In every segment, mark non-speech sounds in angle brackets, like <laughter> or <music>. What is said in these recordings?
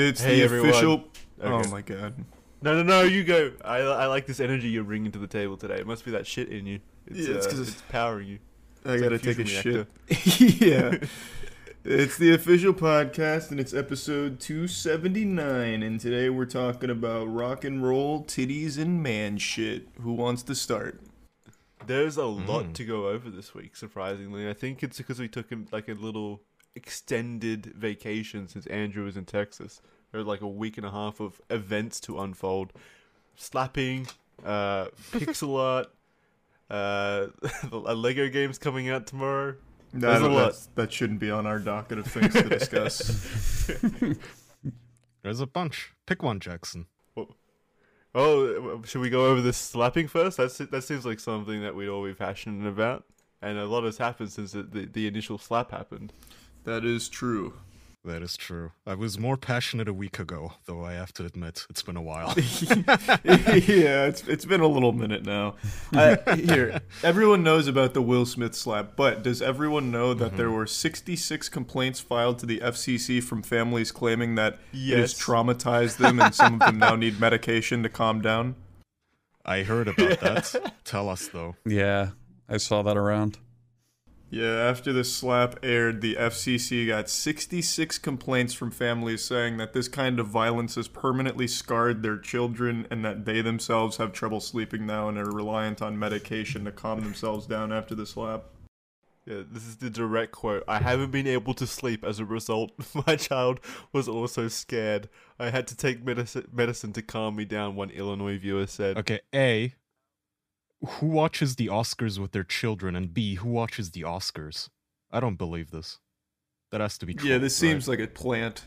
It's Hey, the everyone. official. Okay. Oh my god. No, no, no, you go. I, I like this energy you're bringing to the table today. It must be that shit in you. It's, Yeah, it's uh, 'cause it's, it's- powering you. I It's gotta like take a fusion shit. <laughs> <laughs> yeah. It's the official podcast, and it's episode 279. And today we're talking about rock and roll, titties, and man shit. Who wants to start? There's a lot Mm. to go over this week, surprisingly. I think it's because we took a, like a little extended vacation since Andrew was in Texas. There was like a week and a half of events to unfold. Slapping, uh, <laughs> pixel art, uh, <laughs> a Lego game's coming out tomorrow. There's a That- lot. That shouldn't be on our docket of things to discuss. <laughs> There's a bunch. Pick one, Jackson. Oh, should we go over this slapping first? That's that seems like something that we'd all be passionate about, and a lot has happened since the, the, the initial slap happened. That is true. That is true. I was more passionate a week ago, though I have to admit it's been a while. <laughs> yeah, it's it's been a little minute now. Uh, here, everyone knows about the Will Smith slap, but does everyone know that there were 66 complaints filed to the FCC from families claiming that it has traumatized them, and some of them now need <laughs> medication to calm down? I heard about that. <laughs> Tell us though. Yeah, I saw that around. Yeah, after the slap aired, the FCC got 66 complaints from families saying that this kind of violence has permanently scarred their children and that they themselves have trouble sleeping now and are reliant on medication to calm themselves down after the slap. Yeah, this is the direct quote. I haven't been able to sleep as a result. <laughs> My child was also scared. I had to take medicine medicine to calm me down. One Illinois viewer said. Okay, A. Who watches the Oscars with their children? And B. Who watches the Oscars? I don't believe this. That has to be true. Yeah, this seems like a plant.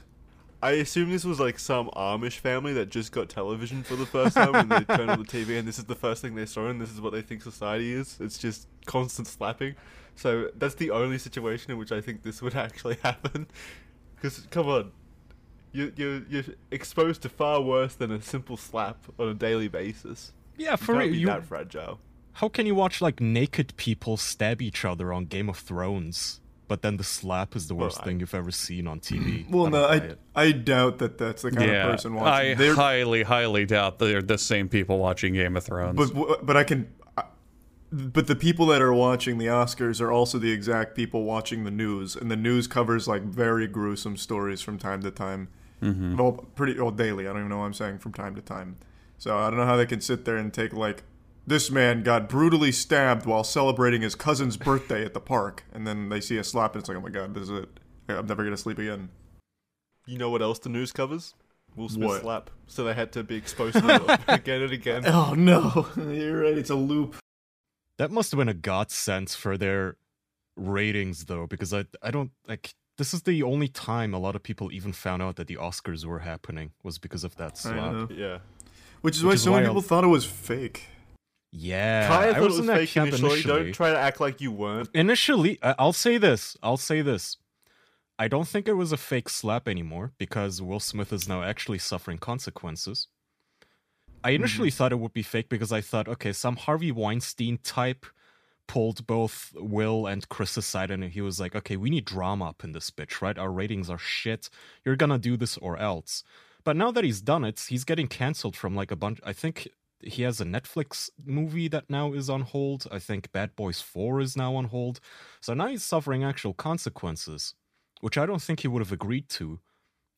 I assume this was like some Amish family that just got television for the first time and they <laughs> turned on the TV and this is the first thing they saw and this is what they think society is. It's just constant slapping. So that's the only situation in which I think this would <laughs> actually happen. Because come on, you you you're exposed to far worse than a simple slap on a daily basis. Yeah, for real. be You, that fragile. how can you watch like naked people stab each other on Game of Thrones, but then the slap is the Well, worst I- thing you've ever seen on TV? <clears throat> Well, I no, I it. I doubt that that's the kind yeah, of person watching. I They're- highly, highly doubt they're the same people watching Game of Thrones. but but I can. But the people that are watching the Oscars are also the exact people watching the news, and the news covers like very gruesome stories from time to time. Mm-hmm. Well, pretty well daily. I don't even know what I'm saying from time to time. So I don't know how they can sit there and take like this man got brutally stabbed while celebrating his cousin's birthday at the park, and then they see a slap and it's like, oh my god, this is it. I'm never gonna sleep again. You know what else the news covers? Will Smith What? slap. So they had to be exposed to it <laughs> again and again. Oh no, <laughs> you're right. It's a loop. That must have been a godsend for their ratings, though, because I I don't like. This is the only time a lot of people even found out that the Oscars were happening was because of that slap. Yeah. Which is Which why is so many people thought it was fake. Yeah, Kaya I was it was fake initially. initially. Don't try to act like you weren't. Initially, I'll say this. I'll say this. I don't think it was a fake slap anymore because Will Smith is now actually suffering consequences. I mm-hmm. initially thought it would be fake because I thought, okay, some Harvey Weinstein type pulled both Will and Chris aside and he was like, okay, we need drama up in this bitch, right? Our ratings are shit. You're gonna do this or else. But now that he's done it, he's getting canceled from like a bunch. I think he has a Netflix movie that now is on hold. I think Bad Boys 4 is now on hold. So now he's suffering actual consequences, which I don't think he would have agreed to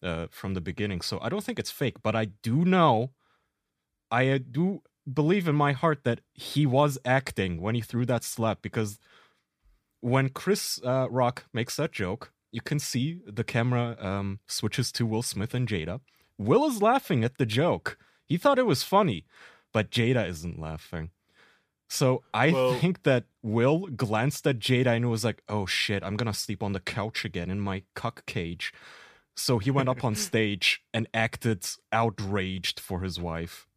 uh, from the beginning. So I don't think it's fake, but I do know, I uh, do believe in my heart that he was acting when he threw that slap because when Chris uh, Rock makes that joke, you can see the camera um, switches to Will Smith and Jada. Will is laughing at the joke. He thought it was funny, but Jada isn't laughing. So I Well- think that Will glanced at Jada and was like, "Oh shit, I'm gonna sleep on the couch again in my cuck cage." So he went up on <laughs> stage and acted outraged for his wife.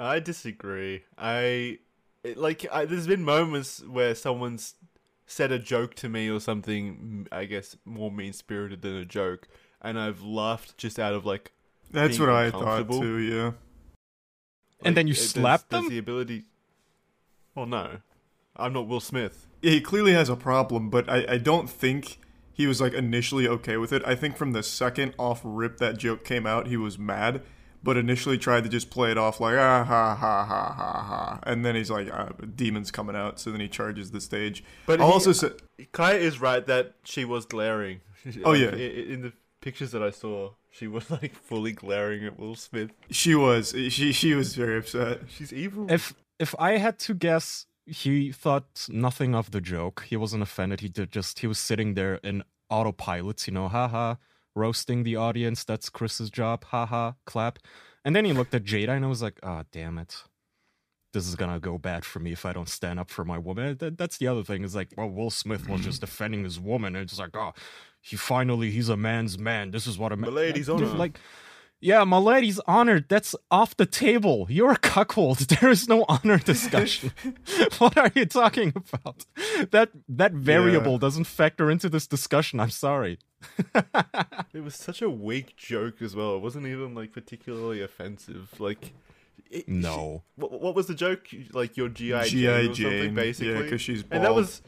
I disagree. I it, like. I, there's been moments where someone's said a joke to me or something. I guess more mean spirited than a joke, and I've laughed just out of like. That's Being what I thought too. Yeah. And then you it- there's- slapped there's? The ability. Well, no, I'm not Will Smith. Yeah, he clearly has a problem, but I, I don't think he was like initially okay with it. I think from the second off rip that joke came out, he was mad, but initially tried to just play it off like ah ha ha ha ha ha, and then he's like ah, demons coming out, so then he charges the stage. But I'll he- also say Kaya is right that she was glaring. Oh, <laughs> Like, yeah. i- i- In the pictures that I saw, she was like fully glaring at Will Smith. she was she she was very upset. She's evil. If if I had to guess, he thought nothing of the joke. He wasn't offended. He did just he was sitting there in autopilot, you know, haha, roasting the audience. That's Chris's job. Haha, clap. And then he looked at Jada and I was like, ah, damn it. This is gonna go bad for me if I don't stand up for my woman. That, that's the other thing. Is like, well, Will Smith was just <clears throat> defending his woman, and it's like, oh, he finally he's a man's man. This is what a man. Milady's Dude, honor. Like, yeah, my lady's honored. That's off the table. You're a cuckold. <laughs> There is no honor discussion. <laughs> what are you talking about? That that variable doesn't factor into this discussion. I'm sorry. <laughs> It was such a weak joke as well. It wasn't even like particularly offensive. Like, it, No. she- what, what was the joke? Like your GI G.I. Jane or Jane, something, yeah, basically. 'cause she's and that was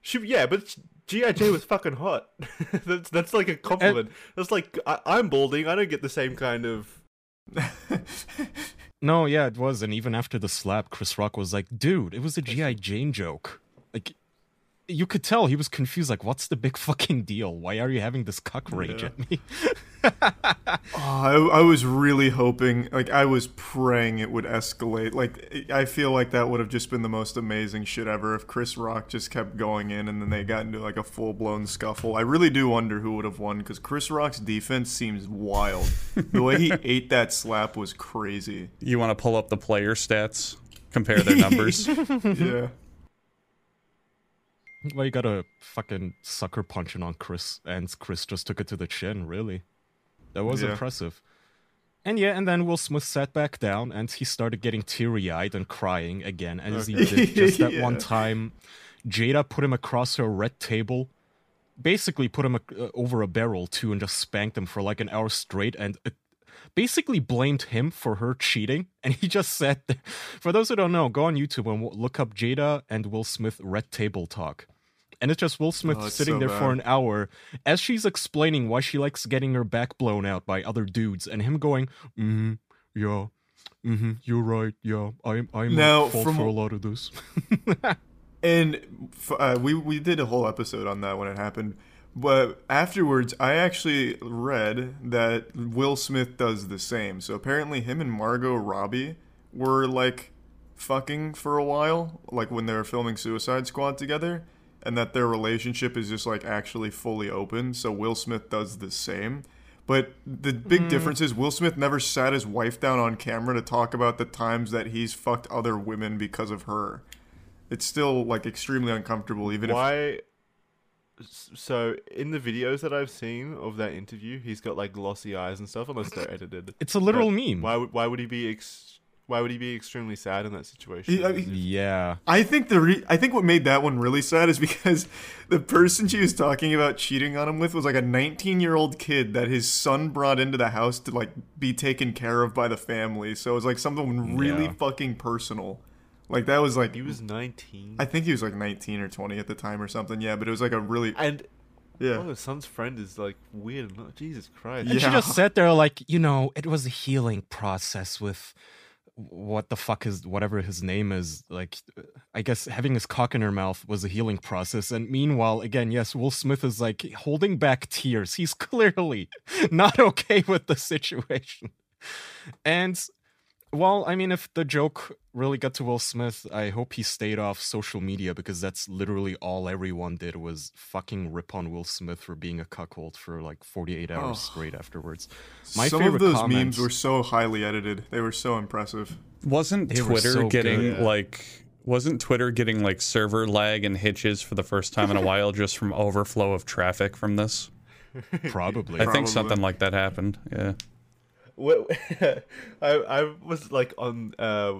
she. Yeah, but GI Jane was fucking hot. <laughs> that's that's like a compliment. that's like I, I'm balding. I don't get the same kind of. <laughs> No, yeah, it was. And even after the slap, Chris Rock was like, dude, it was a G.I. Jane joke. Like, you could tell he was confused. Like, what's the big <laughs> fucking deal? Why are you having this cuck rage Yeah. at me? <laughs> Oh, I, I was really hoping, like, I was praying it would escalate. Like, I feel like that would have just been the most amazing shit ever if Chris Rock just kept going in and then they got into, like, a full blown scuffle. I really do wonder who would have won because Chris Rock's defense seems wild. the way he <laughs> ate that slap was crazy. You want to pull up the player stats, compare their numbers. yeah. Well, you got a fucking sucker punching on Chris, and Chris just took it to the chin, really. That was Yeah. impressive. And yeah, and then Will Smith sat back down and he started getting teary eyed and crying again, as he did just that <laughs> one time. Jada put him across her red table, basically put him uh, over a barrel too, and just spanked him for like an hour straight, and basically blamed him for her cheating. <laughs> And he just said, for those who don't know, go on YouTube and look up Jada and Will Smith red table talk. And it's just Will Smith Oh, sitting so there for an hour as she's explaining why she likes getting her back blown out by other dudes, and him going, mm-hmm, yeah, mm-hmm, you're right, yeah, I'm I'm Now, at fault from- for a lot of this. <laughs> And uh, we we did a whole episode on that when it happened. But afterwards, I actually read that Will Smith does the same. So apparently, him and Margot Robbie were like fucking for a while, like when they were filming Suicide Squad together, and that their relationship is just like actually fully open. So Will Smith does the same. But the big hmm. difference is Will Smith never sat his wife down on camera to talk about the times that he's fucked other women because of her it's still like extremely uncomfortable even if Why? s- So in the videos that I've seen of that interview, he's got like glossy eyes and stuff, unless they're edited. It's a literal But meme. Why would why would he be ex- why would he be extremely sad in that situation? I- As if- Yeah. I think the re- I think what made that one really sad is because <laughs> the person she was talking about cheating on him with was like a 19 year old kid that his son brought into the house to like be taken care of by the family. So it was like something really Yeah. fucking personal. Like that was like he was 19. I think he was like 19 or 20 at the time or something. Yeah, but it was like a really and yeah. oh, his son's friend is like weird. Oh, Jesus Christ. And she just sat there like, you know, it was a healing process with what the fuck is whatever his name is. Like, I guess having his cock in her mouth was a healing process. And meanwhile, again, yes, Will Smith is like holding back tears. He's <laughs> clearly not okay with the situation. And well, I mean, if the joke really got to Will Smith, I hope he stayed off social media because that's literally all everyone did was fucking rip on Will Smith for being a cuckold for like 48 hours Oh. straight afterwards. My Some favorite of those comments, memes were so highly edited. They were so impressive. Wasn't They Twitter so getting good. like wasn't Twitter getting like server lag and hitches for the first time in a while just from overflow of traffic from this? <laughs> probably. I Probably. think something like that happened. Yeah. <laughs> I I was like on uh,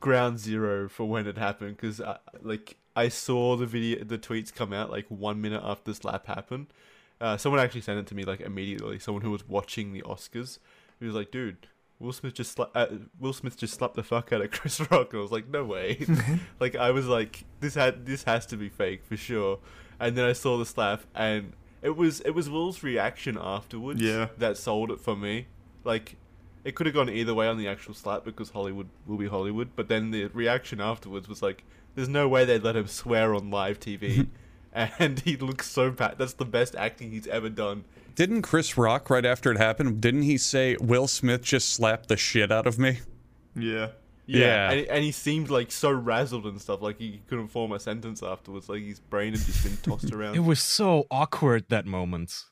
ground zero for when it happened because like I saw the video, the tweets come out like one minute after the slap happened. Uh, someone actually sent it to me like immediately. Someone who was watching the Oscars, he was like, "Dude, Will Smith just sla- uh, Will Smith just slapped the fuck out of <laughs> Chris Rock." And I was like, "No way!" <laughs> like I was like, "This had this has to be fake for sure." And then I saw the slap, and It was it was Will's reaction afterwards Yeah. that sold it for me. Like it could have gone either way on the actual slap because Hollywood will be Hollywood, but then the reaction afterwards was like there's no way they'd let him swear on live TV. <laughs> and he looks so bad. That's the best acting he's ever done. Didn't Chris Rock right after it happened? Didn't he say Will Smith just slapped the shit out of me? Yeah. Yeah. And, and he seemed like so razzled and stuff, like he couldn't form a sentence afterwards, like his brain had just been tossed <laughs> around. It was so awkward that moment.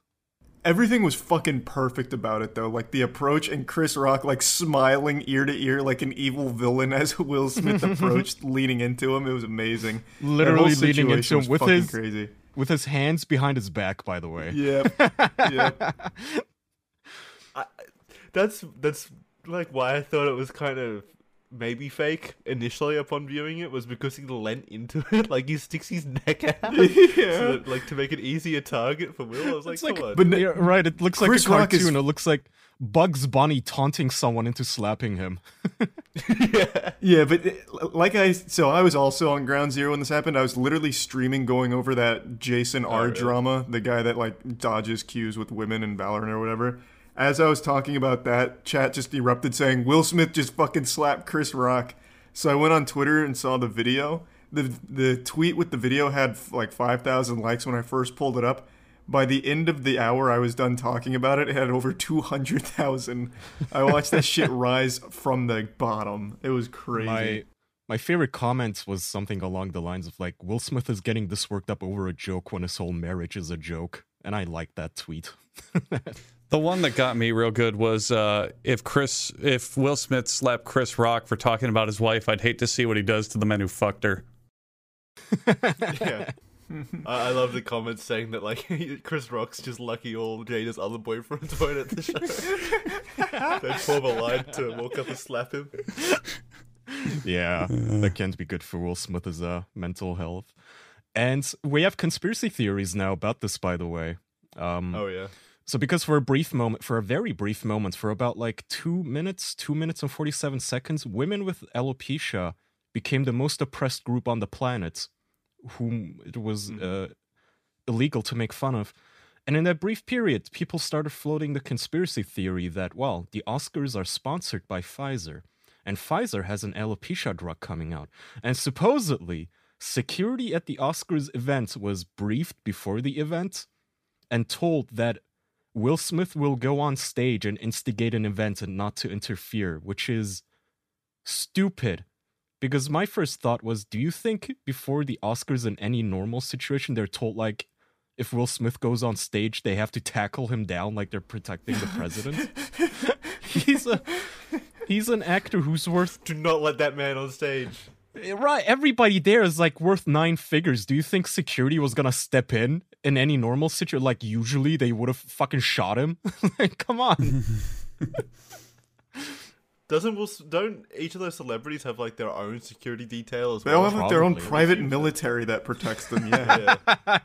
Everything was fucking perfect about it though. Like the approach and Chris Rock like smiling ear to ear like an evil villain as <laughs> Will Smith approached <laughs> leaning into him. It was amazing. Literally leaning into situation him was with fucking his crazy. with his hands behind his back. By the way, Yeah. yep. <laughs> that's that's like why I thought it was kind of maybe fake initially upon viewing it was because he leant into <laughs> it, like he sticks his neck out, <laughs> so that, like to make an easier target for Will. I was It's like- come on. But yeah, right. It looks like Chris a Rock is- cartoon. It looks like Bugs Bunny taunting someone into slapping him. <laughs> yeah. Yeah, but it- like I so I was also on Ground Zero when this happened. I was literally streaming going over that Jason R oh, really? drama, the guy that like dodges queues with women in Valorant or whatever. As I was talking about that, chat just erupted saying Will Smith just fucking slapped Chris Rock. So I went on Twitter and saw the video. The the tweet with the video had like 5,000 likes when I first pulled it up. By the end of the hour I was done talking about it, it had over 200,000. I watched that shit rise from the bottom. It was crazy. My my favorite comment was something along the lines of like Will Smith is getting this worked up over a joke when his whole marriage is a joke, and I like that tweet. <laughs> The one that got me real good was uh, if Chris, if Will Smith slapped Chris Rock for talking about his wife, I'd hate to see what he does to the men who fucked her. yeah. I, I love the comments saying that like <laughs> Chris Rock's just lucky all Jada's other boyfriends weren't at the show. <laughs> they form a line to walk up and slap him. yeah, that can't be good for Will Smith's uh, mental health. And we have conspiracy theories now about this, by the way. Um, Oh yeah. So, because for a brief moment, for a very brief moment, for about like two minutes, two minutes and 47 seconds, women with alopecia became the most oppressed group on the planet, whom it was uh, illegal to make fun of. And in that brief period, people started floating the conspiracy theory that, well, the Oscars are sponsored by Pfizer, and Pfizer has an alopecia drug coming out. And supposedly, security at the Oscars event was briefed before the event and told that Will Smith will go on stage and instigate an event and not to interfere, which is stupid. Because my first thought was, do you think before the Oscars in any normal situation they're told like if Will Smith goes on stage they have to tackle him down like they're protecting the president? <laughs> he's a he's an actor who's worth Do not let that man on stage. right everybody there is like worth nine figures do you think security was gonna step in in any normal situation like usually they would have fucking shot him <laughs> like come on Doesn't Will, don't each of those celebrities have like their own security detail as They all have like, their own private military that protects them. <laughs> Yeah. Yeah.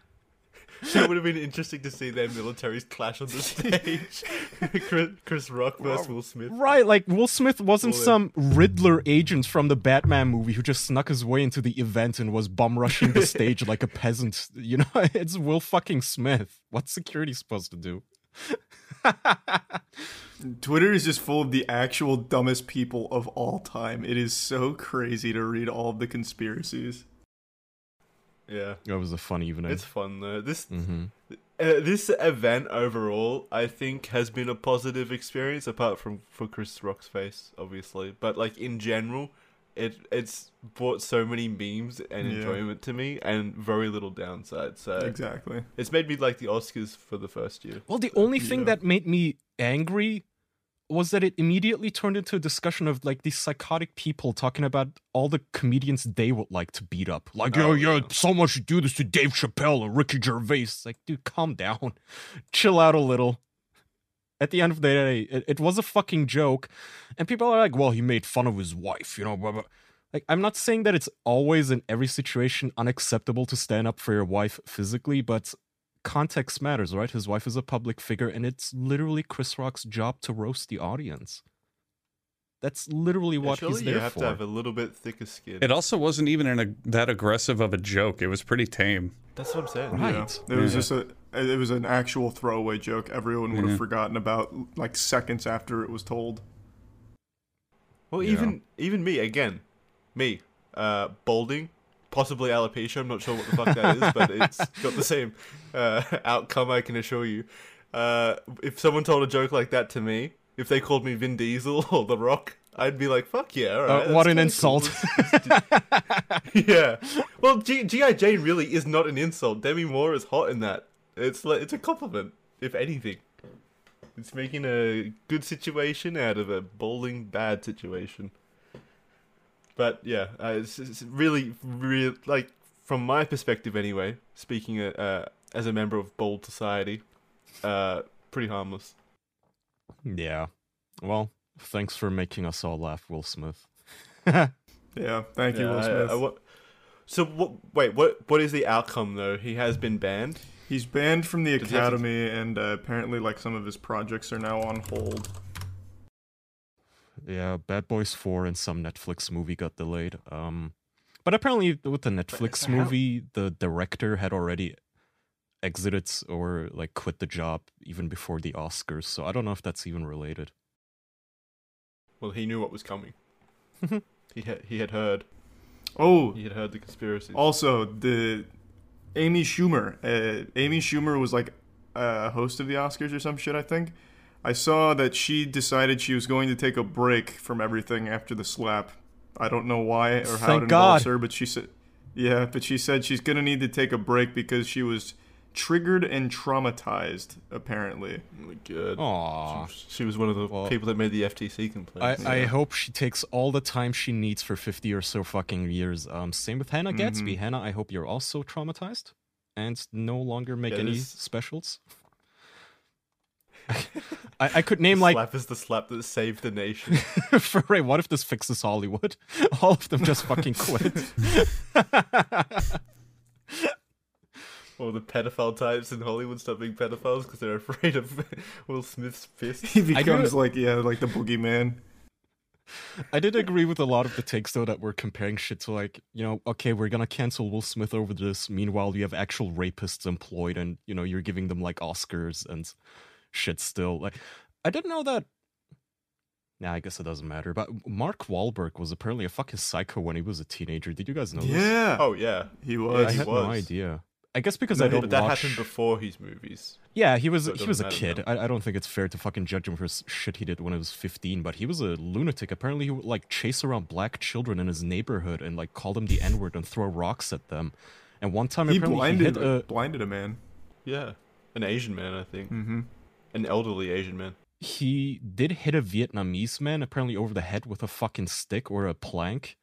It would have been interesting to see their militaries clash on the stage. <laughs> Chris, Chris Rock versus Will Smith. right like will smith wasn't some riddler agent from the batman movie who just snuck his way into the event and was bum rushing the <laughs> stage like a peasant you know <laughs> it's will fucking smith what's security supposed to do Twitter is just full of the actual dumbest people of all time. It is so crazy to read all of the conspiracies. Yeah, that was a fun evening it's fun though. This hmm uh, this event overall, I think, has been a positive experience. Apart from for Chris Rock's face, obviously, but like in general, it it's brought so many memes and Yeah. enjoyment to me, and very little downside. So Exactly. it's made me like the Oscars for the first year. Well, the only thing yeah. that made me angry was that it immediately turned into a discussion of like these psychotic people talking about all the comedians they would like to beat up. Like, Oh, yo, yo, yeah. someone should do this to Dave Chappelle or Ricky Gervais. It's like, dude, calm down. <laughs> Chill out a little. At the end of the day, it, it was a fucking joke. And people are like, well, he made fun of his wife, you know, blah, blah. Like, I'm not saying that it's always in every situation unacceptable to stand up for your wife physically, but context matters, right? His wife is a public figure, and it's literally Chris Rock's job to roast the audience. That's literally what surely he's there you have for. to have a little bit thicker skin. It also wasn't even an, that aggressive of a joke. It was pretty tame. That's what I'm saying. Right. Yeah. It was Yeah. just a it was an actual throwaway joke. Everyone would Yeah. have forgotten about like seconds after it was told. Well, Yeah. even even me again, me, uh, balding, possibly alopecia. I'm not sure what the fuck that is, but it's <laughs> got the same uh, outcome. I can assure you. Uh, if someone told a joke like that to me, if they called me Vin Diesel <laughs> or The Rock, I'd be like, "Fuck yeah!" right, Uh, what an insult. cool." <laughs> yeah. Well, G- GI Jane really is not an insult. Demi Moore is hot in that. It's like it's a compliment, if anything. It's making a good situation out of a bowling bad situation. But yeah, uh, it's, it's really, really like from my perspective anyway. Speaking uh, uh, as a member of bold society, uh, pretty harmless. Yeah. Well, thanks for making us all laugh, Will Smith. <laughs> Yeah, thank you, Yeah, Will Smith. I- what- so what? Wait, what? What is the outcome though? He has been banned. He's banned from the Does he have to- academy, and uh, apparently, like some of his projects are now on hold. Yeah, Bad Boys 4 and some Netflix movie got delayed. Um but apparently with the Netflix so how- movie, the director had already exited or like quit the job even before the Oscars. So I don't know if that's even related. Well, he knew what was coming. he had he had heard Oh, he had heard the conspiracy. also the Amy Schumer. Uh, Amy Schumer was like a host of the Oscars or some shit. I think. I saw that she decided she was going to take a break from everything after the slap. I don't know why or how Thank it involves God. her, but she said, yeah, but she said she's gonna need to take a break because she was triggered and traumatized. Apparently, Oh my god. Aww. She, she was one of the Well- people that made the FTC complaint. I, I hope she takes all the time she needs for 50 or so fucking years. Um, same with Hannah Gadsby. Hannah, I hope you're also traumatized and no longer make Yeah, any this- specials. <laughs> I, I could name like slap is the slap that saved the nation. <laughs> for Ray, what if this fixes Hollywood? <laughs> All of them just fucking quit. or the pedophile types in Hollywood stop being pedophiles because they're afraid of Will Smith's fist. he becomes like yeah, like the boogeyman. I did agree with a lot of the takes though that we're comparing shit to like, you know, okay, we're gonna cancel Will Smith over this. Meanwhile, you have actual rapists employed, and you know you're giving them like Oscars and shit. Still, like, I didn't know that. Nah, I guess it doesn't matter. But Mark Wahlberg was apparently a fucking psycho when he was a teenager. Did you guys know this? Yeah, Oh yeah, he I was. he had no was. idea. I guess because No, I don't but that watch. happened before his movies. Yeah, he was So he was a kid. I, I don't think it's fair to fucking judge him for shit he did when he was 15, but he was a lunatic. Apparently he would like chase around black children in his neighborhood and like call them the N-word and throw rocks at them. And one time he apparently blinded he hit a blinded a man. Yeah, an Asian man, I think, Mm-hmm. An elderly Asian man. he did hit a Vietnamese man apparently over the head with a fucking stick or a plank,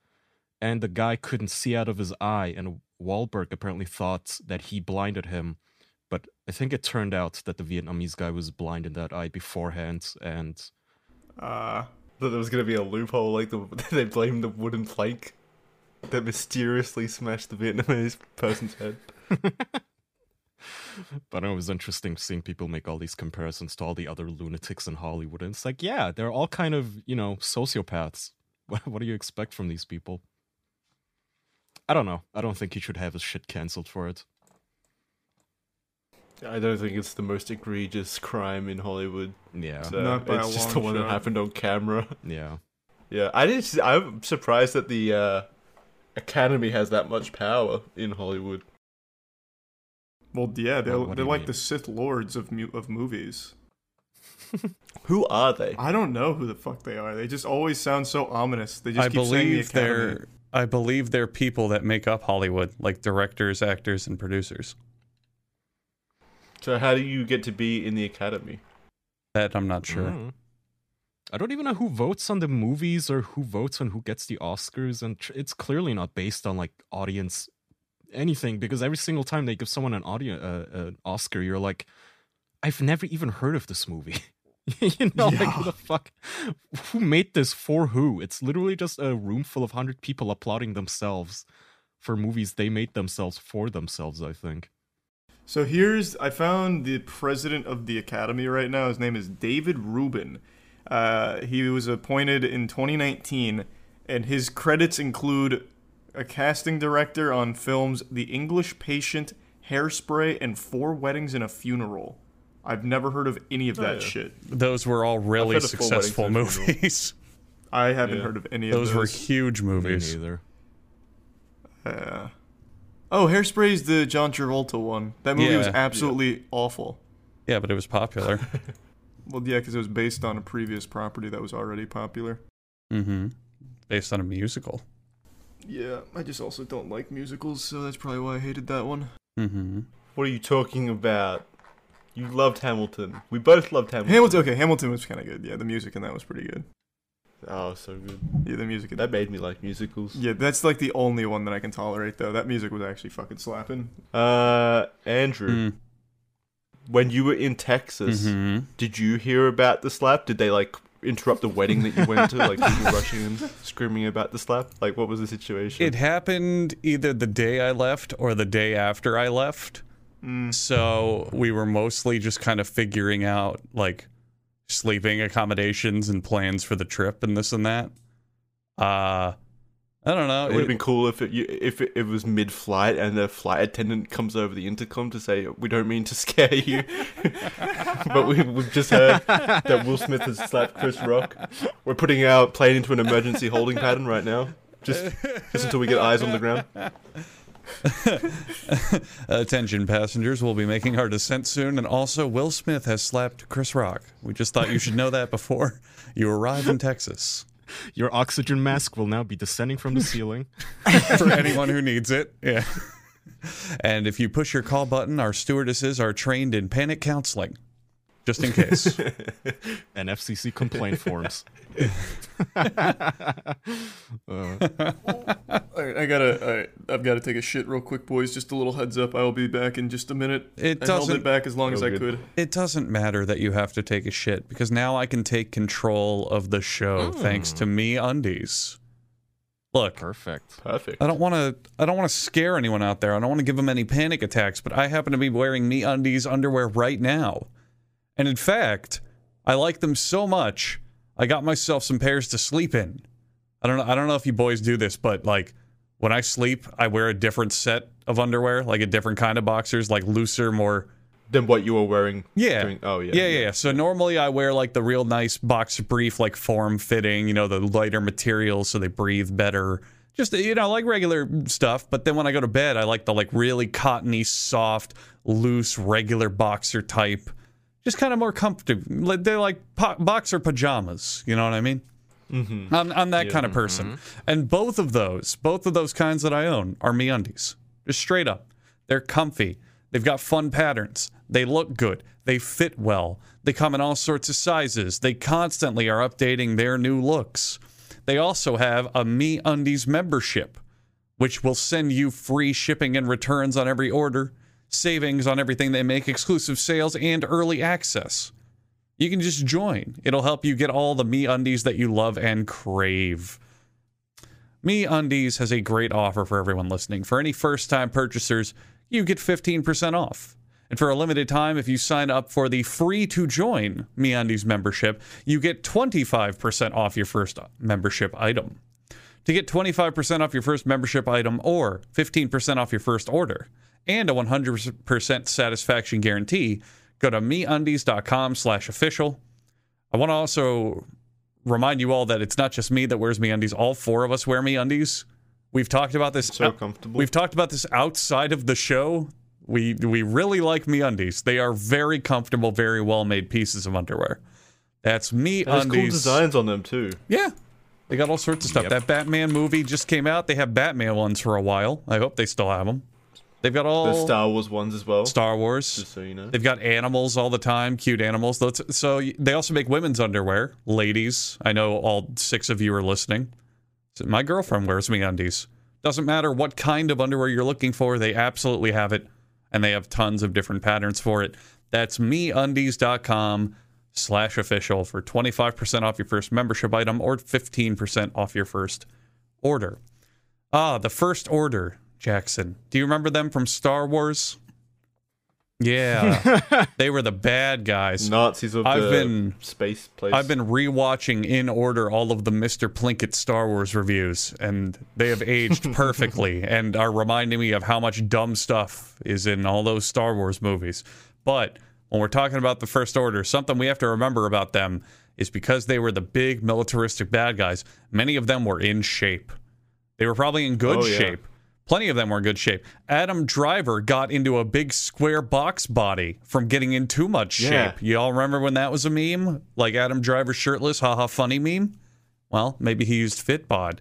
and the guy couldn't see out of his eye. And Wahlberg apparently thought that he blinded him, but I think it turned out that the Vietnamese guy was blind in that eye beforehand. And Uh, That there was gonna be a loophole, like the <laughs> they blamed the wooden plank that mysteriously smashed the Vietnamese person's head. <laughs> <laughs> But it was interesting seeing people make all these comparisons to all the other lunatics in Hollywood. And it's like, yeah, they're all kind of, you know, sociopaths. <laughs> What, what do you expect from these people? I don't know. I don't think he should have his shit canceled for it. I don't think it's the most egregious crime in Hollywood. Yeah. So Not by it's just the long one that happened on camera. Yeah. Yeah, I did. I'm surprised that the uh, Academy has that much power in Hollywood. Well, yeah, they're, What- what they're like mean? the Sith Lords of mu- of movies. <laughs> Who are they? I don't know who the fuck they are. They just always sound so ominous. They just I keep saying the believe Academy. they're I believe they're people that make up Hollywood, like directors, actors, and producers. So how do you get to be in the Academy? That I'm not sure. Mm. I don't even know who votes on the movies or who votes on who gets the Oscars, and tr- it's clearly not based on like audience anything because every single time they give someone an audience uh, an Oscar, you're like, I've never even heard of this movie. <laughs> you know, like who the fuck? Who made this for who? It's literally just a room full of hundred people applauding themselves for movies they made themselves for themselves. I think. So here's I found the president of the Academy right now. His name is David Rubin. Uh, he was appointed in 2019, and his credits include a casting director on films The English Patient, Hairspray, and Four Weddings and a Funeral. I've never heard of any of that yeah. shit. Those were all really heard of Four Weddings successful and a Funeral. movies. <laughs> I haven't Yeah. heard of any Those of those. those. Were huge movies. Me movies. neither. Uh, oh, Hairspray's the John Travolta one. That movie was Yeah. absolutely awful. Yeah, but it was popular. <laughs> Well, yeah, because it was based on a previous property that was already popular. mm-hmm. Based on a musical. Yeah, I just also don't like musicals, so that's probably why I hated that one. Mm-hmm. What are you talking about? You loved Hamilton. We both loved Hamilton. Hamilton, okay, Hamilton was kind of good. Yeah, the music in that was pretty good. Oh, so good. Yeah, the music That made me like musicals. Yeah, that's like the only one that I can tolerate, though. That music was actually fucking slapping. Uh, Andrew, Mm. when you were in Texas, Mhm. did you hear about the slap? Did they like interrupt the wedding that you went to? Like people <laughs> rushing and screaming about the slap? Like what was the situation? It happened either the day I left or the day after I left. Mm. So we were mostly just kind of figuring out like sleeping accommodations and plans for the trip and this and that. Uh I don't know. It would have been cool if it you, if it, it was mid-flight and the flight attendant comes over the intercom to say, "We don't mean to <laughs> scare you, <laughs> but we, we've just heard that Will Smith has slapped Chris Rock. We're putting our plane into an emergency holding pattern right now, just just until we get eyes on the ground." <laughs> Attention passengers, we'll be making our descent soon and also Will Smith has slapped Chris Rock. We just thought you should know that before you arrive in Texas. <laughs> Your oxygen mask will now be descending from the ceiling. <laughs> for anyone who needs it. Yeah. <laughs> And if you push your call button, our stewardesses are trained in panic counseling, just in case. <laughs> and FCC complaint forms. <laughs> Uh, All right, I gotta. All right, I've got to take a shit real quick, boys. Just a little heads up. I will be back in just a minute. It I held doesn't- it back as long as Oh, I good. could. it doesn't matter that you have to take a shit because now I can take control of the show thanks to me undies. Look, perfect. Perfect. I don't want to I don't want to scare anyone out there. I don't want to give them any panic attacks, but I happen to be wearing me undies underwear right now. And in fact, I like them so much, I got myself some pairs to sleep in. I don't know I don't know if you boys do this, but like when I sleep, I wear a different set of underwear, like a different kind of boxers, like looser, more Than what you were wearing. yeah. during- oh yeah. Yeah, yeah, yeah. So normally I wear like the real nice boxer brief, like form fitting, you know, the lighter materials so they breathe better. Just you know, like regular stuff. But then when I go to bed, I like the like really cottony, soft, loose, regular boxer type. Just kind of more comfortable. They're like po- boxer pajamas. You know what I mean? Mm-hmm. I'm, I'm that kind of person. And both of those, both of those kinds that I own are me undies. Just straight up. They're comfy. They've got fun patterns. They look good. They fit well. They come in all sorts of sizes. They constantly are updating their new looks. They also have a Me Undies membership, which will send you free shipping and returns on every order, savings on everything they make, exclusive sales, and early access. You can just join. It'll help you get all the Me Undies that you love and crave. Me Undies has a great offer for everyone listening. For any first time purchasers, you get 15% off. And for a limited time, if you sign up for the free to join Me Undies membership, you get 25% off your first membership item. To get 25% off your first membership item or 15% off your first order and a 100% satisfaction guarantee, go to meundies.com slash official. I want to also remind you all that it's not just me that wears me undies. All four of us wear me undies. We've talked about this. So comfortable. We've talked about this outside of the show. We we really like me undies. They are very comfortable, very well made pieces of underwear. That's me There's cool designs on them too. Yeah. They got all sorts of stuff. Yep. That Batman movie just came out. They have Batman ones for a while. I hope they still have them. They've got all The Star Wars ones as well. Star Wars. Just so you know. They've got animals all the time, cute animals. So they also make women's underwear. Ladies, I know all six of you are listening. So my girlfriend wears me undies. Doesn't matter what kind of underwear you're looking for, they absolutely have it. And they have tons of different patterns for it. That's meundies.com slash official for 25% off your first membership item or 15% off your first order. Ah, the first order, Jackson. Do you remember them from Star Wars? Yeah, <laughs> they were the bad guys. Nazis of I've the been- space place. I've been rewatching in order all of the Mr. Plinkett Star Wars reviews, and they have aged <laughs> perfectly and are reminding me of how much dumb stuff is in all those Star Wars movies. But when we're talking about the First Order, something we have to remember about them is because they were the big militaristic bad guys, many of them were in shape. They were probably in good Oh, yeah. shape. Plenty of them were in good shape. Adam Driver got into a big square box body from getting in too much Yeah. shape. You all remember when that was a meme? Like Adam Driver shirtless, haha, funny meme? Well, maybe he used Fitbod.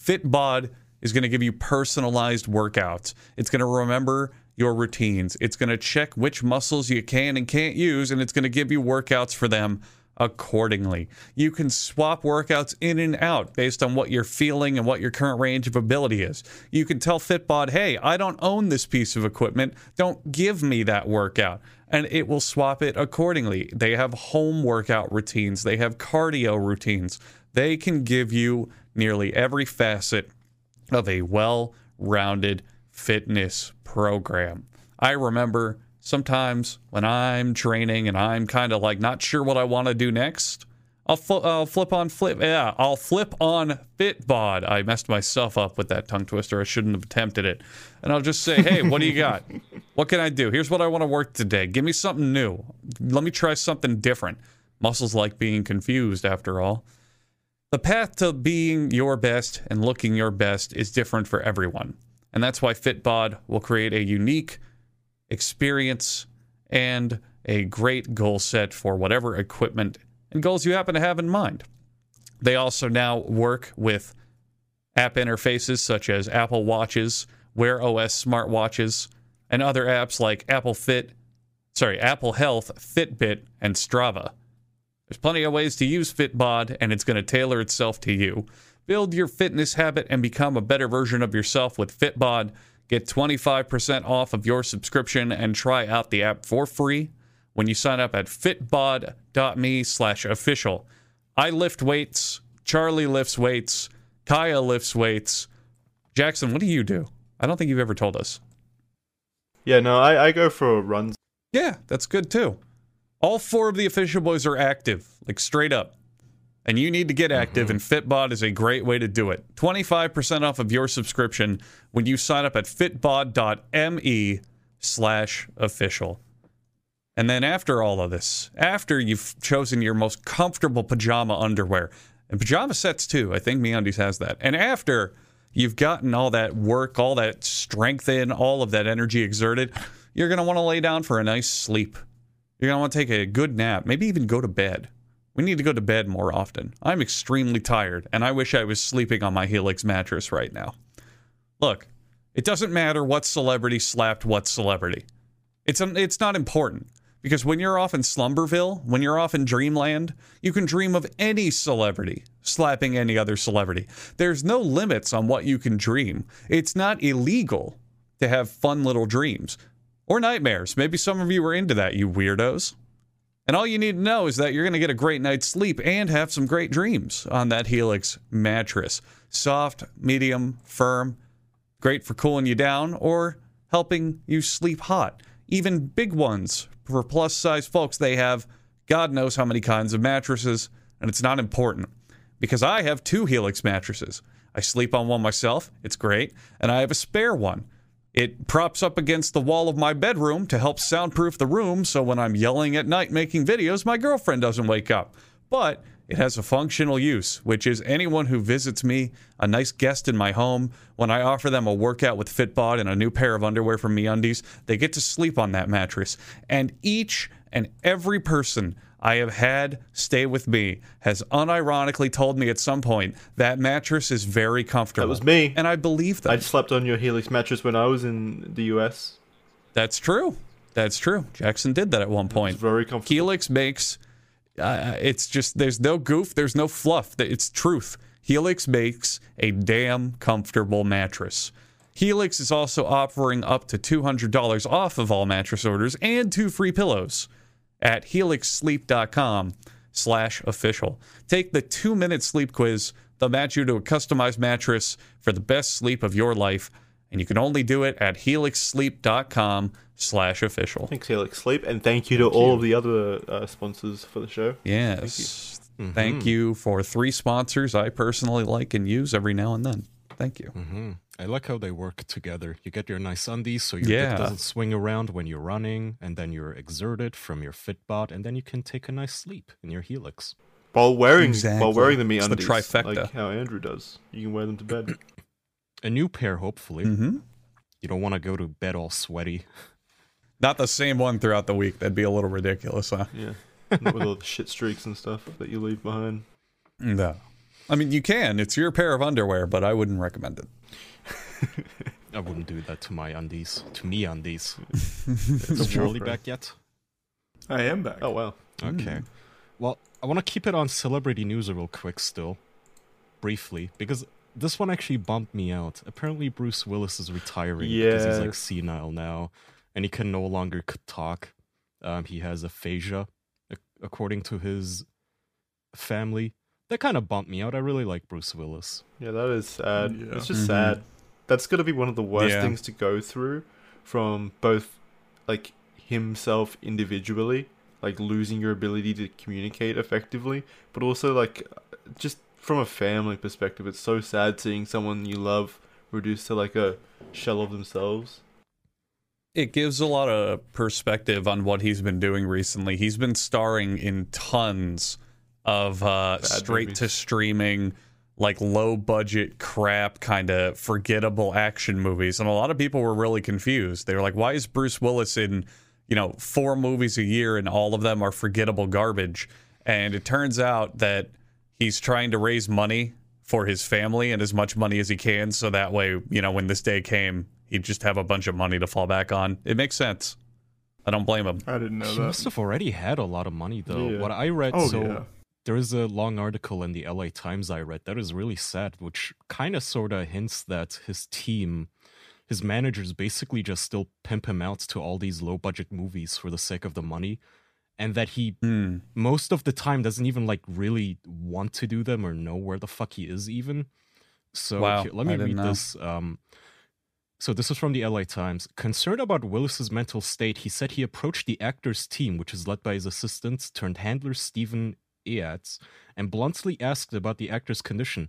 Fitbod is going to give you personalized workouts. It's going to remember your routines. It's going to check which muscles you can and can't use, and it's going to give you workouts for them accordingly. You can swap workouts in and out based on what you're feeling and what your current range of ability is. You can tell Fitbod, hey, I don't own this piece of equipment. Don't give me that workout. And it will swap it accordingly. They have home workout routines, they have cardio routines. They can give you nearly every facet of a well rounded fitness program. I remember sometimes when I'm training and I'm kind of like not sure what I want to do next, I'll, fl- I'll flip on flip. Yeah, I'll flip on Fitbod. I messed myself up with that tongue twister. I shouldn't have attempted it. And I'll just say, hey, what do you got? What can I do? Here's what I want to work today. Give me something new. Let me try something different. Muscles like being confused, after all. The path to being your best and looking your best is different for everyone. And that's why Fitbod will create a unique experience and a great goal set for whatever equipment and goals you happen to have in mind. They also now work with app interfaces such as Apple Watches, Wear OS smartwatches, and other apps like Apple Fit, sorry, Apple Health, Fitbit, and Strava. There's plenty of ways to use Fitbod, and it's going to tailor itself to you. Build your fitness habit and become a better version of yourself with Fitbod. Get 25% off of your subscription and try out the app for free when you sign up at fitbod.me slash official. I lift weights. Charlie lifts weights. Kaya lifts weights. Jackson, what do you do? I don't think you've ever told us. yeah, no, I, I go for runs. Yeah, that's good too. All four of the official boys are active, like straight up. And you need to get active, and mm-hmm. Fitbod is a great way to do it. 25% off of your subscription when you sign up at fitbod.me slash official. And then after all of this, after you've chosen your most comfortable pajama underwear, and pajama sets too, I think MeUndies has that. And after you've gotten all that work, all that strength in, all of that energy exerted, you're going to want to lay down for a nice sleep. You're going to want to take a good nap, maybe even go to bed. We need to go to bed more often. I'm extremely tired, and I wish I was sleeping on my Helix mattress right now. Look, it doesn't matter what celebrity slapped what celebrity. It's um, it's not important because when you're off in Slumberville, when you're off in Dreamland, you can dream of any celebrity slapping any other celebrity. There's no limits on what you can dream. It's not illegal to have fun little dreams or nightmares. Maybe some of you are into that, you weirdos. And all you need to know is that you're going to get a great night's sleep and have some great dreams on that Helix mattress. Soft, medium, firm, great for cooling you down or helping you sleep hot. Even big ones for plus size folks, they have God knows how many kinds of mattresses, and it's not important because I have two Helix mattresses. I sleep on one myself, it's great, and I have a spare one. It props up against the wall of my bedroom to help soundproof the room so when I'm yelling at night making videos, my girlfriend doesn't wake up. But it has a functional use, which is anyone who visits me, a nice guest in my home, when I offer them a workout with Fitbod and a new pair of underwear from MeUndies, they get to sleep on that mattress. And each and every person I have had stay with me has unironically told me at some point that mattress is very comfortable. That was me. And I believe that. I slept on your Helix mattress when I was in the US. That's true. That's true. Jackson did that at one point. It's very comfortable. Helix makes uh, it's just there's no goof, there's no fluff. It's truth. Helix makes a damn comfortable mattress. Helix is also offering up to $200 off of all mattress orders and two free pillows at helixsleep.com slash official. Take the two-minute sleep quiz. They'll match you to a customized mattress for the best sleep of your life. And you can only do it at helixsleep.com slash official. Thanks, Helix Sleep, and thank you to all of the other uh, sponsors for the show. Yes. Thank you for three sponsors I personally like and use every now and then. Thank you. hmm I like how they work together. You get your nice undies so your Yeah. dick doesn't swing around when you're running, and then you're exerted from your Fitbod, and then you can take a nice sleep in your Helix. While wearing Exactly. while wearing the me It's the trifecta. like how Andrew does, you can wear them to bed. <clears throat> A new pair, hopefully. Mm-hmm. You don't want to go to bed all sweaty. <laughs> Not the same one throughout the week. That'd be a little ridiculous, huh? yeah, Not with all the shit streaks and stuff that you leave behind. <laughs> No. I mean, you can. It's your pair of underwear, but I wouldn't recommend it. <laughs> I wouldn't do that to my undies. To me undies. <laughs> Is Charlie back yet? I am back. Oh wow, Okay. Well, I want to keep it on celebrity news real quick still. Briefly. Because this one actually bumped me out. Apparently Bruce Willis is retiring because he's like senile now. And he can no longer talk. Um, he has aphasia, according to his family. That kind of bumped me out. I really like Bruce Willis. yeah, that is sad. Yeah. It's just Mhm. sad. That's gonna be one of the worst Yeah. things to go through, from both like himself individually, like losing your ability to communicate effectively, but also like just from a family perspective. It's so sad seeing someone you love reduced to like a shell of themselves. It gives a lot of perspective on what he's been doing recently. He's been starring in tons of uh, straight to streaming, like low budget crap, kind of forgettable action movies. And a lot of people were really confused. They were like, why is Bruce Willis in, you know, four movies a year and all of them are forgettable garbage? And it turns out that he's trying to raise money for his family and as much money as he can. So that way, you know, when this day came, he'd just have a bunch of money to fall back on. It makes sense. I don't blame him. I didn't know He that. He must have already had a lot of money though. Yeah. What I read Oh, so yeah. There is a long article in the LA Times I read that is really sad, which kind of sort of hints that his team, his managers basically just still pimp him out to all these low budget movies for the sake of the money. And that he Hmm. most of the time doesn't even like really want to do them or know where the fuck he is even. So Wow, here, let me read know. this. Um, so this is from the LA Times. Concerned about Willis's mental state, he said he approached the actor's team, which is led by his assistant turned handler Stephen Eads, and bluntly asked about the actor's condition.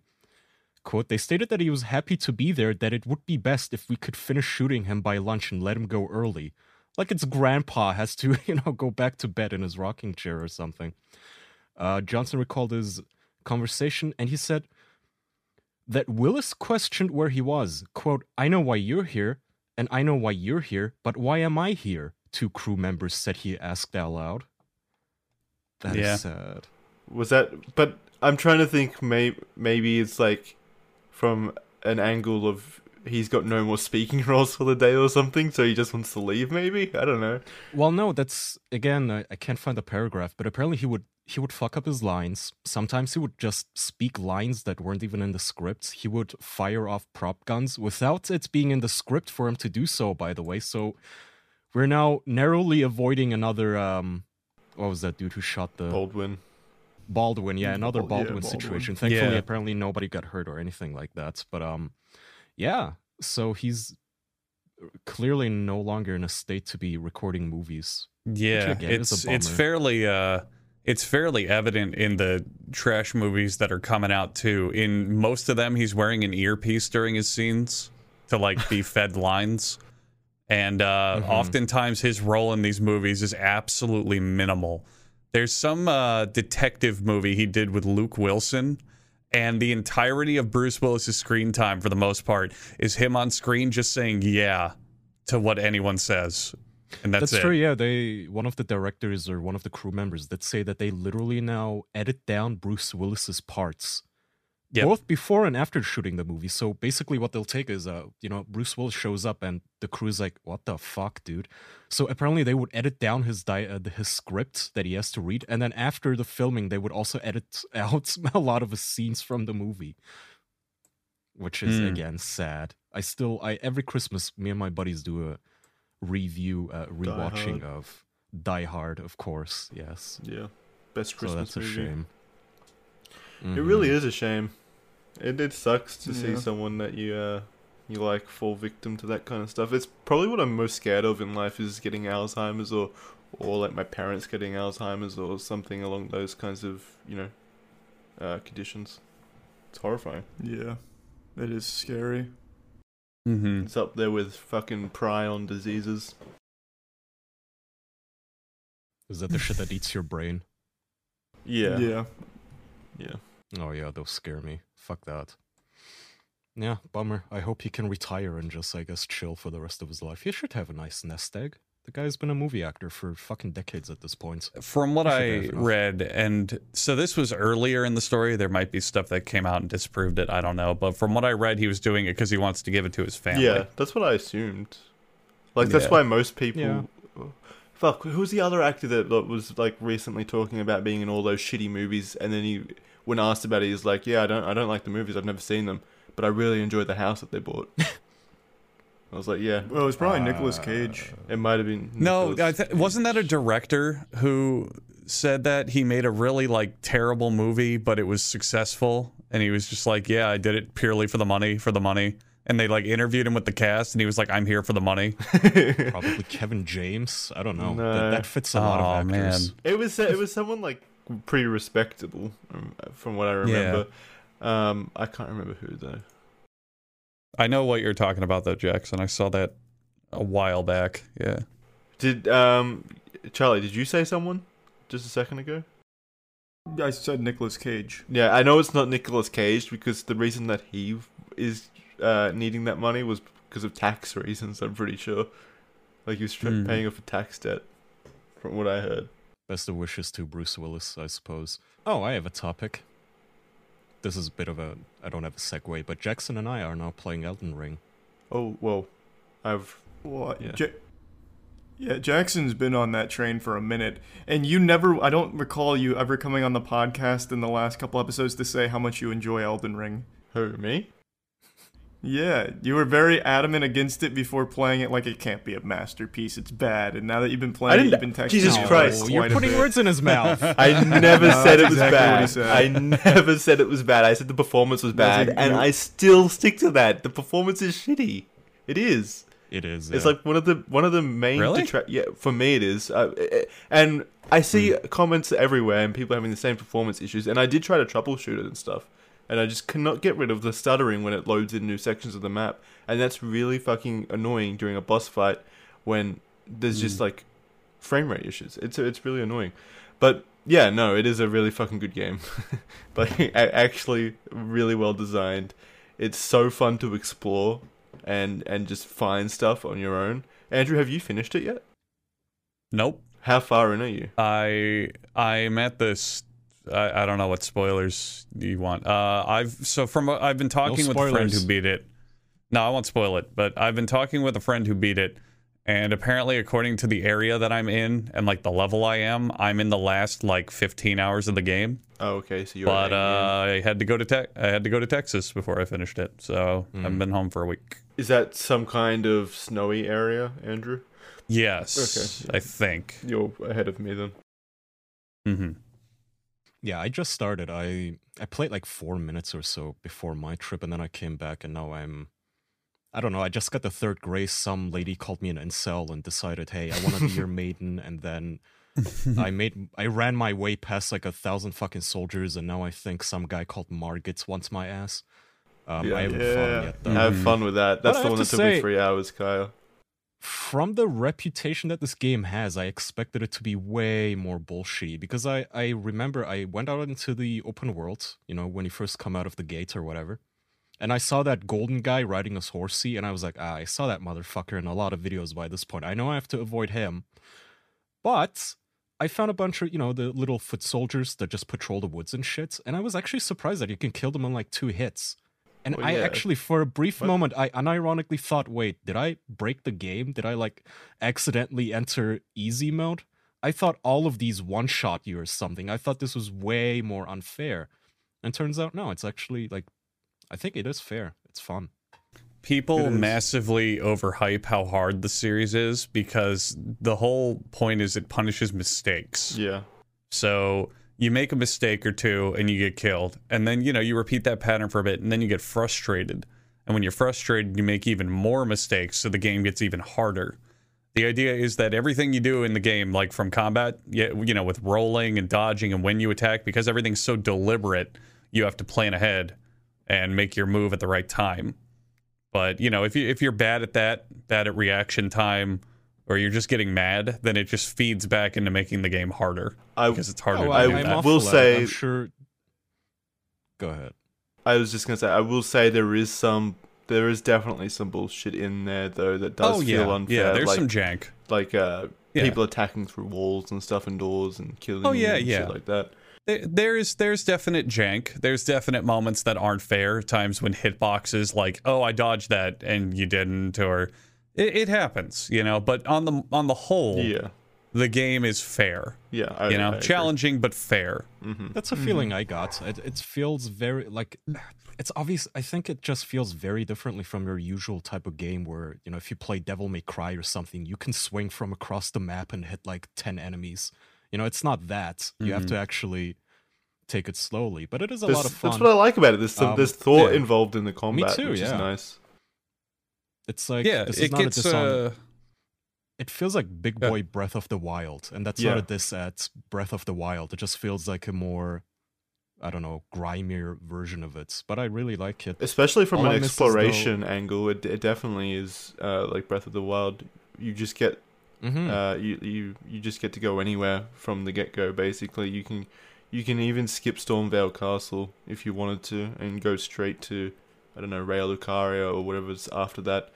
Quote, they stated that he was happy to be there, that it would be best if we could finish shooting him by lunch and let him go early. Like it's grandpa has to, <laughs> you know, go back to bed in his rocking chair or something. Uh, Johnson recalled his conversation and he said that Willis questioned where he was. Quote, I know why you're here, and I know why you're here, but why am I here? Two crew members said he asked out loud. That is Yeah. sad. Was that? But I'm trying to think. May, maybe it's like from an angle of he's got no more speaking <laughs> roles for the day or something, so he just wants to leave. Maybe I don't know. Well, no, that's again. I, I can't find the paragraph, but apparently he would he would fuck up his lines. Sometimes he would just speak lines that weren't even in the script. He would fire off prop guns without it being in the script for him to do so. By the way, so we're now narrowly avoiding another. um What was that dude who shot the Baldwin. Baldwin? Yeah, another Bal- yeah, Baldwin, Baldwin. situation. Thankfully, Yeah. apparently nobody got hurt or anything like that. But um, yeah. So he's clearly no longer in a state to be recording movies. Yeah, again it's it's fairly uh it's fairly evident in the trash movies that are coming out too. In most of them, he's wearing an earpiece during his scenes to like be <laughs> fed lines, and uh, Mhm. oftentimes his role in these movies is absolutely minimal. There's some uh, detective movie he did with Luke Wilson. And the entirety of Bruce Willis's screen time, for the most part, is him on screen just saying "yeah" to what anyone says, and that's, That's true. Yeah, they one of the directors or one of the crew members that say that they literally now edit down Bruce Willis's parts, Yep. both before and after shooting the movie. So basically, what they'll take is, uh, you know, Bruce Willis shows up and the crew's like, "What the fuck, dude?" So apparently, they would edit down his di- uh, his script that he has to read, and then after the filming, they would also edit <laughs> out a lot of his scenes from the movie, which is Hmm. again sad. I still, I every Christmas, me and my buddies do a review, uh, rewatching Hard. of Die Hard, of course. Yes, Yeah, best Christmas. so that's a movie. shame. It really Mhm. is a shame. It it sucks to see someone that you uh you like fall victim to that kind of stuff. It's probably what I'm most scared of in life is getting Alzheimer's or or like my parents getting Alzheimer's or something along those kinds of you know uh, conditions. It's horrifying. Yeah, it is scary. Mm-hmm. It's up there with fucking prion diseases. Is that the shit that eats your brain? Yeah, Yeah. yeah. Oh yeah, those scare me. Fuck that. Yeah, bummer. I hope he can retire and just, I guess, chill for the rest of his life. He should have a nice nest egg. The guy's been a movie actor for fucking decades at this point. From what I read, and so this was earlier in the story. There might be stuff that came out and disproved it. I don't know. But from what I read, he was doing it because he wants to give it to his family. Yeah, that's what I assumed. Like that's Yeah. why most people. Yeah. Fuck, who's the other actor that that was like recently talking about being in all those shitty movies, and then he, when asked about it, he's like, "Yeah, I don't, I don't like the movies. I've never seen them, but I really enjoyed the house that they bought." <laughs> I was like, "Yeah, Well, it was probably uh, Nicolas Cage. it might have been." No, Nicolas I th- wasn't that a director who said that he made a really like terrible movie, but it was successful, and he was just like, "Yeah, I did it purely for the money, for the money." And they like interviewed him with the cast, and he was like, "I'm here for the money." <laughs> Probably Kevin James. I don't know. No. That, that fits a lot Oh, of actors. man. It was it was someone like pretty respectable, um, from what I remember. Um, I can't remember who though. I know what you're talking about, though, Jackson. I saw that a while back. Yeah. Did um, Charlie? Did you say someone just a second ago? I said Nicolas Cage. Yeah, I know it's not Nicolas Cage because the reason that he is uh, needing that money was because of tax <laughs> reasons. I'm pretty sure, like he was tra- Hmm. paying off a tax debt, from what I heard. Best of wishes to Bruce Willis, I suppose. Oh, I have a topic. This is a bit of a. I don't have a segue, but Jackson and I are now playing Elden Ring. Oh well, I've What? Yeah. Ja- yeah, Jackson's been on that train for a minute, and you never. I don't recall you ever coming on the podcast in the last couple episodes to say how much you enjoy Elden Ring. who me? Yeah, you were very adamant against it before playing it. Like it can't be a masterpiece; it's bad. And now that you've been playing, it, you've been texting. Jesus Christ. it Oh, you're putting words in his mouth. <laughs> I never No, said it was exactly what he bad. said. I never said it was bad. I said the performance was bad, Nothing- and you- I still stick to that. The performance is shitty. It is. it is. It's yeah. like one of the one of the main Really? detract. Yeah, for me it is. Uh, eh, and I see comments everywhere and people having the same performance issues. And I did try to troubleshoot it and stuff, and I just cannot get rid of the stuttering when it loads in new sections of the map, and that's really fucking annoying during a boss fight when there's just hmm. like frame rate issues. It's it's really annoying, but. Yeah, no, it is a really fucking good game. <laughs> like, <laughs> actually, really well designed. It's so fun to explore and and just find stuff on your own. Andrew, have you finished it yet? Nope. How far in are you? I I'm at this. I, I don't know what spoilers you want. Uh, I've so from I've been talking with a friend who beat it. No, I won't spoil it, but I've been talking with a friend who beat it, and apparently, according to the area that I'm in and like the level I am, I'm in the last like 15 hours of the game. Oh, okay. So you're. But uh. I had to go to te- I had to go to Texas before I finished it, so I've been home for a week. is that some kind of snowy area, Andrew? Yes, Okay. I think. You're ahead of me then. hmm Yeah, I just started. I I played like four minutes or so before my trip, and then I came back, and now I'm. I don't know. I just got the third grace. Some lady called me an incel and decided, "Hey, I want to be your <laughs> maiden." And then I <laughs> made. I ran my way past like a thousand fucking soldiers, and now I think some guy called Margits wants my ass. Um, I haven't Yeah. fought him yet. Though. Have fun with that. That's I the one that to took me three hours, Kaya. From the reputation that this game has, I expected it to be way more bullshit because I, I remember I went out into the open world, you know, when you first come out of the gate or whatever. And I saw that golden guy riding his horsey, and I was like, ah, I saw that motherfucker in a lot of videos by this point. I know I have to avoid him. But I found a bunch of, you know, the little foot soldiers that just patrol the woods and shit. And I was actually surprised that you can kill them in like two hits. And Well, I yeah. actually, for a brief What? moment, I unironically thought, wait, did I break the game? Did I like accidentally enter easy mode? I thought all of these one shot you or something. I thought this was way more unfair. And turns out, no, it's actually like, I think it is fair. It's fun. People It is. massively overhype how hard the series is because the whole point is it punishes mistakes. Yeah. So you make a mistake or two and you get killed. And then, you know, you repeat that pattern for a bit and then you get frustrated. And when you're frustrated, you make even more mistakes, so the game gets even harder. The idea is that everything you do in the game, like from combat, you know, with rolling and dodging and when you attack, because everything's so deliberate, you have to plan ahead and make your move at the right time. But you know, if you if you're bad at that, bad at reaction time, or you're just getting mad, then it just feeds back into making the game harder I because it's harder Oh, to I do I'm that. all will say- I'm sure. Go ahead. I was just gonna say I will say there is some there is definitely some bullshit in there though that does oh feel unfair. yeah. There's like some jank. like uh, Yeah. people attacking through walls and stuff and doors and killing. Oh, you yeah, and yeah. shit like that. There- There's there's definite jank. There's definite moments that aren't fair. Times when hitboxes like, oh, I dodged that and you didn't, or it, it happens, you know. But on the on the whole, Yeah, the game is fair. yeah. I, You know, I agree. challenging but fair. Mm-hmm. That's a mm-hmm. feeling I got. It, it feels very like it's obvious. I think it just feels very differently from your usual type of game where you know if you play Devil May Cry or something, you can swing from across the map and hit like ten enemies. You know, it's not that. You have to mm-hmm. actually take it slowly, but it is a That's, lot of fun. that's what I like about it. There's some Um, there's thought yeah. involved in the combat, too, which is nice. It's like yeah, this is it not a gets. diss on- Uh, It feels like Big Yeah. Boy Breath of the Wild, and that's Yeah. not a diss at Breath of the Wild. It just feels like a more, I don't know, grimier version of it. But I really like it. Especially from All an I miss though- exploration angle, it, it definitely is uh, like Breath of the Wild. You just get Mhm. uh, you, you you just get to go anywhere from the get go. Basically, you can you can even skip Stormveil Castle if you wanted to, and go straight to I don't know Raya Lucaria or whatever's after that.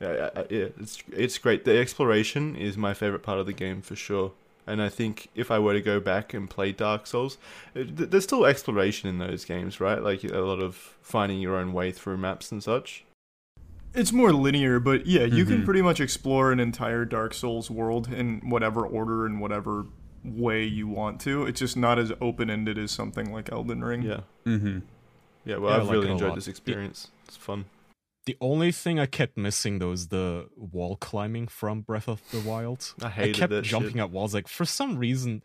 Yeah, yeah, yeah, it's it's great. The exploration is my favorite part of the game for sure. And I think if I were to go back and play Dark Souls, it, there's still exploration in those games, right? Like a lot of finding your own way through maps and such. It's more linear, but yeah, you can Mhm. pretty much explore an entire Dark Souls world in whatever order and whatever way you want to. It's just not as open ended as something like Elden Ring. Yeah, mhm. Yeah. Well, Yeah, I I've like really enjoyed this experience. It's fun. The only thing I kept missing though is the wall climbing from Breath of the Wild. I hated I kept that jumping shit. up walls. Like for some reason,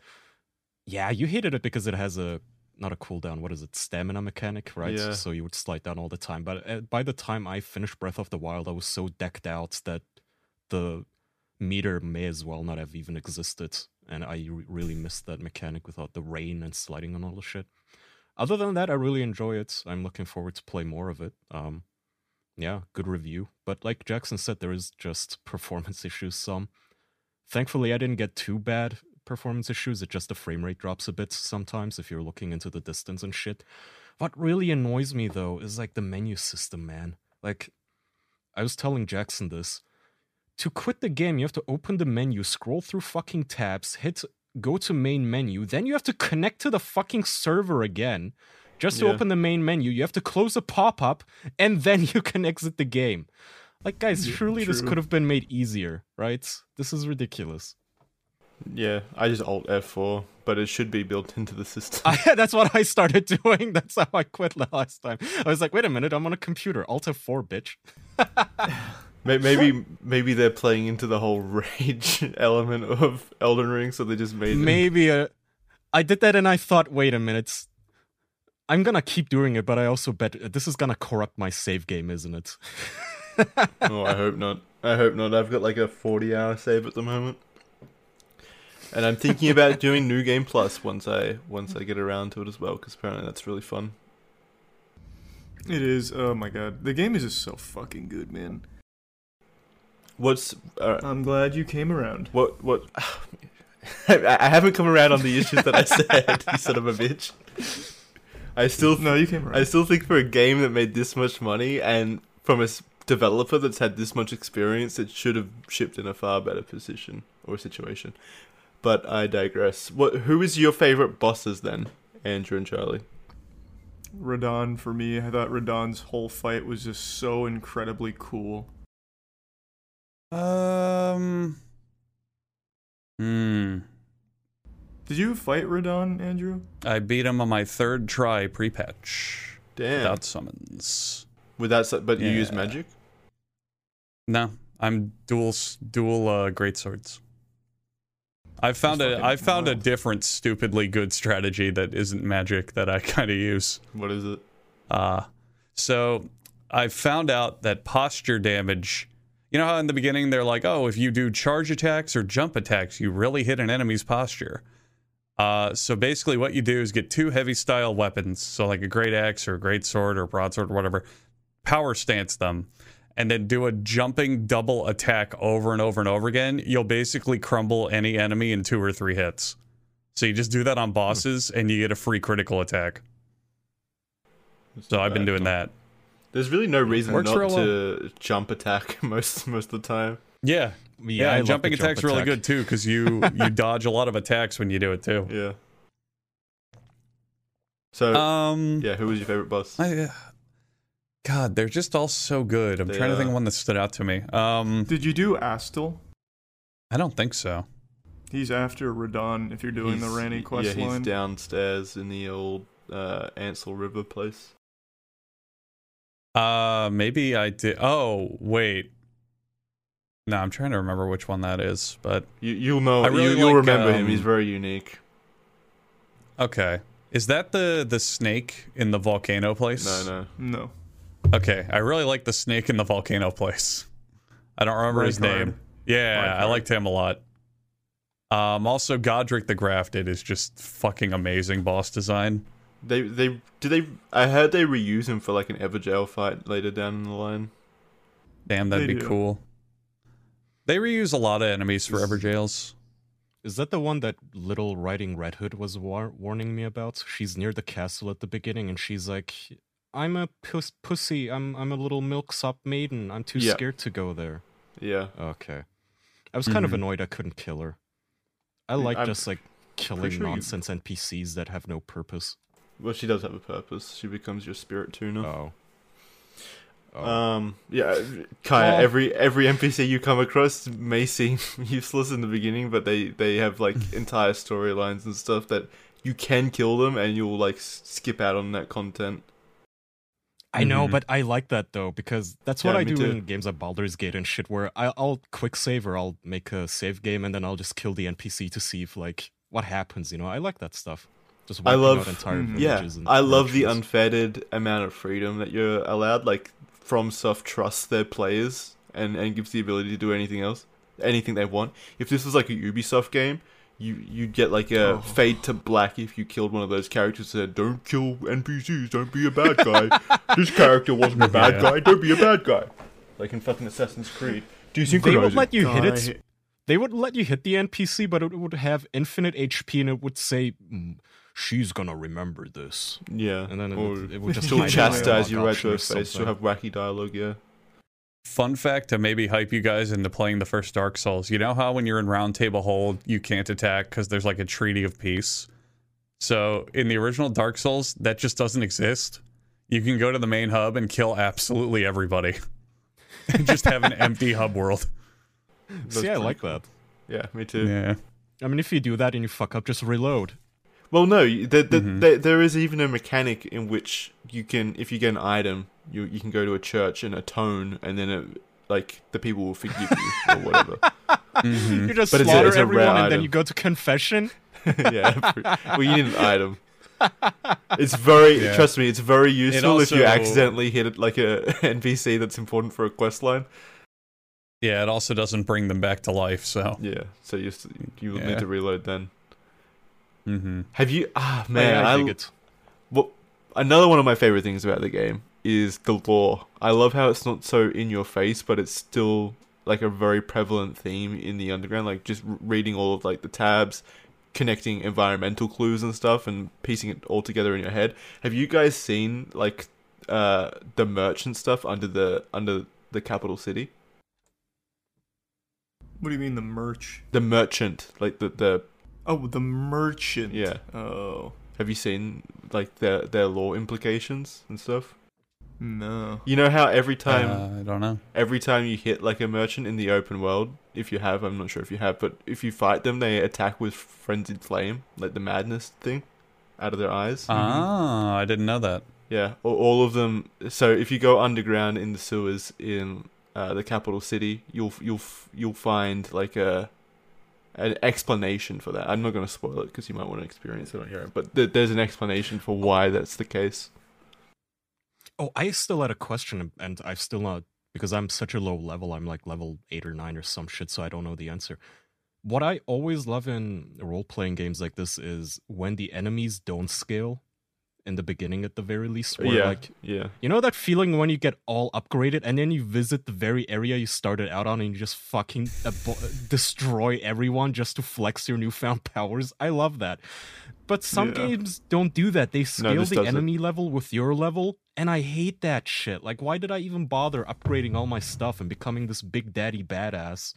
yeah, you hated it because it has a not a cooldown. What is it? Stamina mechanic, right? Yeah. So you would slide down all the time. But uh, by the time I finished Breath of the Wild, I was so decked out that the meter may as well not have even existed, and I really missed that mechanic without the rain and sliding on all the shit. Other than that, I really enjoy it. I'm looking forward to play more of it. Um, yeah, good review. But like Jackson said, there is just <laughs> performance issues. Some. Thankfully, I didn't get too bad performance issues. It just the frame rate drops a bit sometimes if you're looking into the distance and shit. What really annoys me though is like the menu system, man. Like, I was telling Jackson this. To quit the game, you have to open the menu, scroll through fucking tabs, hit go to main menu, then you have to connect to the fucking server again. Just to Yeah. open the main menu, you have to close a pop up and then <laughs> you can exit the game. Like, guys, Yeah, surely this could have been made easier, right? This is ridiculous. Yeah, I just Alt F4, but it should be built into the system. <laughs> I, that's what I started <laughs> doing. That's how I quit last time. I was like, wait a minute, I'm on a computer. Alt F4, bitch. May- maybe maybe they're playing into the whole <laughs> rage element of Elden Ring, so they just made. Maybe uh, I did that and I thought, wait a minute. I'm gonna keep doing it, but I also bet uh, this is gonna corrupt my save game, isn't it? <laughs> oh, I hope not. I hope not. I've got like a 40 hour save at the moment. And I'm thinking about <laughs> doing New Game Plus once I once I get around to it as well, because apparently that's really fun. It is. Oh my god, the game is just so fucking good, man. What's uh, I'm glad you came around. what what? I, <laughs> I haven't come around on the issues that I said, <laughs> you son of a bitch. I still No, you came around. I still think for a game that made this much money and from a developer that's had this much experience, it should have shipped in a far better position or situation. But I digress. What? Who is your favorite bosses then, Andrew and Charlie? Radahn for me. I thought Radahn's whole fight was just so incredibly cool. Um. Hmm. Did you fight Radahn, Andrew? I beat him on my third try pre-patch Damn. without summons. With that, s- but you use magic. No, I'm dual dual uh, great swords. I found That's a I found a different stupidly good strategy that isn't magic that I <laughs> kind of use. What is it? Uh so I found out that posture damage. You know how in the beginning they're like, oh, if you do charge attacks or jump attacks, you really hit an enemy's posture. Uh, so basically, what you do is get two heavy style weapons, so like a great axe or a great sword or broadsword or whatever, power stance them, and then do a jumping double attack over and over and over again. You'll basically crumble any enemy in two or three hits. So you just do that on bosses, and you get a free critical attack. So I've been doing that. There's really no reason Works not real well. to jump attack <laughs> most most of the time. Yeah, yeah. I and love jumping jump attack's really good too because you <laughs> you dodge a lot of attacks when you do it too. Yeah. So Um, yeah, who was your favorite boss? I, uh, God, they're just all so good. I'm They trying to think of one that stood out to me. Um, Did you do Astel? I don't think so. He's after Radahn if you're doing the He's- Ranni quest Yeah, he's line. downstairs in the old uh, Ainsel River place. Uh, maybe I did. Oh, wait. No, I'm trying to remember which one that is, but You you'll know really you, you'll like, remember him. um, He's very unique. okay. Is that the the snake in the volcano place? No, no. No. Okay, I really like the snake in the volcano place. I don't remember his Rykard. name. Yeah, I Rykard. liked him a lot. Um, also Godrick the Grafted is just fucking amazing boss design. They they did they. I heard they reuse him for like an Evergaol fight later down in the line. Damn, that'd They be do. cool. They reuse a lot of enemies for Is- Evergaols. Is that the one that Little Riding Red Hood was war- warning me about? She's near the castle at the beginning, and she's like, "I'm a pus- pussy. I'm I'm a little milksop maiden. I'm too Yeah. scared to go there." Yeah, Okay, I was kind of Mhm. annoyed I couldn't kill her. I like I'm just like killing sure you- nonsense NPCs that have no purpose. Well, she does have a purpose. She becomes your spirit tuner. Oh. Oh. Um, yeah, Kaya. Well- every every NPC you come across may seem <laughs> useless in the beginning, but they they have like <laughs> entire storylines and stuff that you can kill them, and you'll like skip out on that content. I know, Mhm. but I like that though because that's what Yeah, I do too. in games like Baldur's Gate and shit, where I, I'll quick save or I'll make a save game and then I'll just kill the NPC to see if like what happens. You know, I like that stuff. Just I love- out entire Mhm. Yeah, and I love the unfettered amount of freedom that you're allowed. Like FromSoft trusts their players and and gives the ability to do anything else, anything they want. If this was like a Ubisoft game, you you'd get like a Oh. fade to black if you killed one of those characters that said, "Don't kill NPCs, don't be a bad guy. <laughs> this character wasn't a bad Yeah. guy, don't be a bad guy." Like in fucking Assassin's Creed. Do you think They would let you hit it. They would let you hit the NPC, but it would have infinite HP and it would say, "Mm, "She's gonna remember this." Yeah, And then it or would- it would just she'll chastise dialogue you right to her face. She'll have wacky dialogue. Yeah. Fun fact to maybe hype you guys into playing the first Dark Souls. You know how when you're in Round Table Hold, you can't attack because there's like a treaty of peace? So in the original Dark Souls, that just doesn't exist. You can go to the main hub and kill absolutely everybody. <laughs> and just have an empty hub world. That's See, I like cool. that. Yeah, me too. Yeah. I mean, if you do that and you fuck up, just reload. Well, no, you- there, there, Mhm. there, there is even a mechanic in which you can, if you get an item, you you can go to a church and atone, and then it, like the people will forgive you or whatever. <laughs> Mhm. You just But it's a- slaughter it's a everyone and then you go to confession. <laughs> yeah, well, you need an item. It's very Yeah. trust me, it's very useful if you accidentally hit it like a <laughs> NPC that's important for a quest line. Yeah, it also doesn't bring them back to life, so. Yeah, so you s- you will Yeah. need to reload then. Mm-hmm. Have you? Ah, Man, man, I, I, dig it. What another one of my favorite things about the game is the lore. I love how it's not so in your face, but it's still like a very prevalent theme in the underground. Like just reading all of like the tabs, connecting environmental clues and stuff, and piecing it all together in your head. Have you guys seen like uh the merchant stuff under the under the capital city? What do you mean the merch? The merchant, like the the. Oh, the merchant. Yeah. Oh Have you seen like their their lore implications and stuff? no. You know how every time Uh, I don't know. every time you hit like a merchant in the open world, if you have, I'm not sure if you have, but if you fight them, they attack with frenzied flame, like the madness thing, out of their eyes. Ah, I didn't know that. Yeah, all, all of them. So if you go underground in the sewers in uh, the capital city, you'll you'll you'll find like a an explanation for that. I'm not going to spoil it because you might want to experience it on own, but th- there's an explanation for why that's the case. Oh, I still had a question, and I've still not because I'm such a low level. I'm like level eight or nine or some shit, so I don't know the answer. What I always love in role playing games like this is when the enemies don't scale in the beginning, at the very least. Where yeah, like yeah. you know that feeling when you get all upgraded and then you visit the very area you started out on and you just fucking uh, abo- uh, destroy everyone just to flex your newfound <laughs> powers. I love that. But some Yeah. games don't do that. They scale this the does it. enemy level with your level, and I hate that shit. Like, why did I even bother upgrading all my stuff and becoming this big daddy badass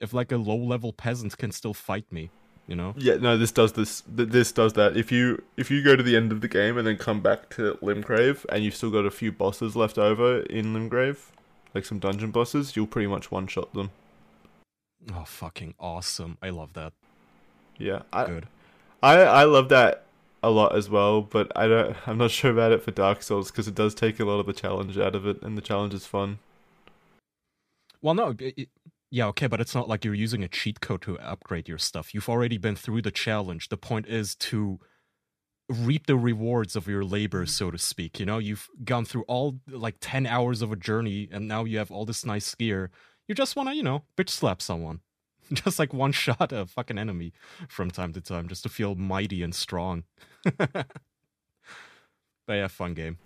if like a low level peasant can still fight me? You know? Yeah, no, this does this. th- This does that. If you if you go to the end of the game and then come back to Limgrave and you've still got a few bosses left over in Limgrave, like some dungeon bosses, you'll pretty much one shot them. Oh, fucking awesome! I love that. Yeah, I, Good. I I love that a lot as well, but I don't. I'm not <laughs> sure about it for Dark Souls because it does take a lot of the challenge out of it, and the challenge is fun. Well, no, it- yeah, okay, but it's not like you're using a cheat code to upgrade your stuff. You've already been through the challenge. The point is to reap the rewards of your labor, mm. so to speak. You know, you've gone through all like 10 hours of a journey and now you have all this nice gear. You just want to, you know, bitch slap someone. <laughs> Just like one shot a fucking enemy from time to time, just to feel mighty and strong. <laughs> but yeah, fun game.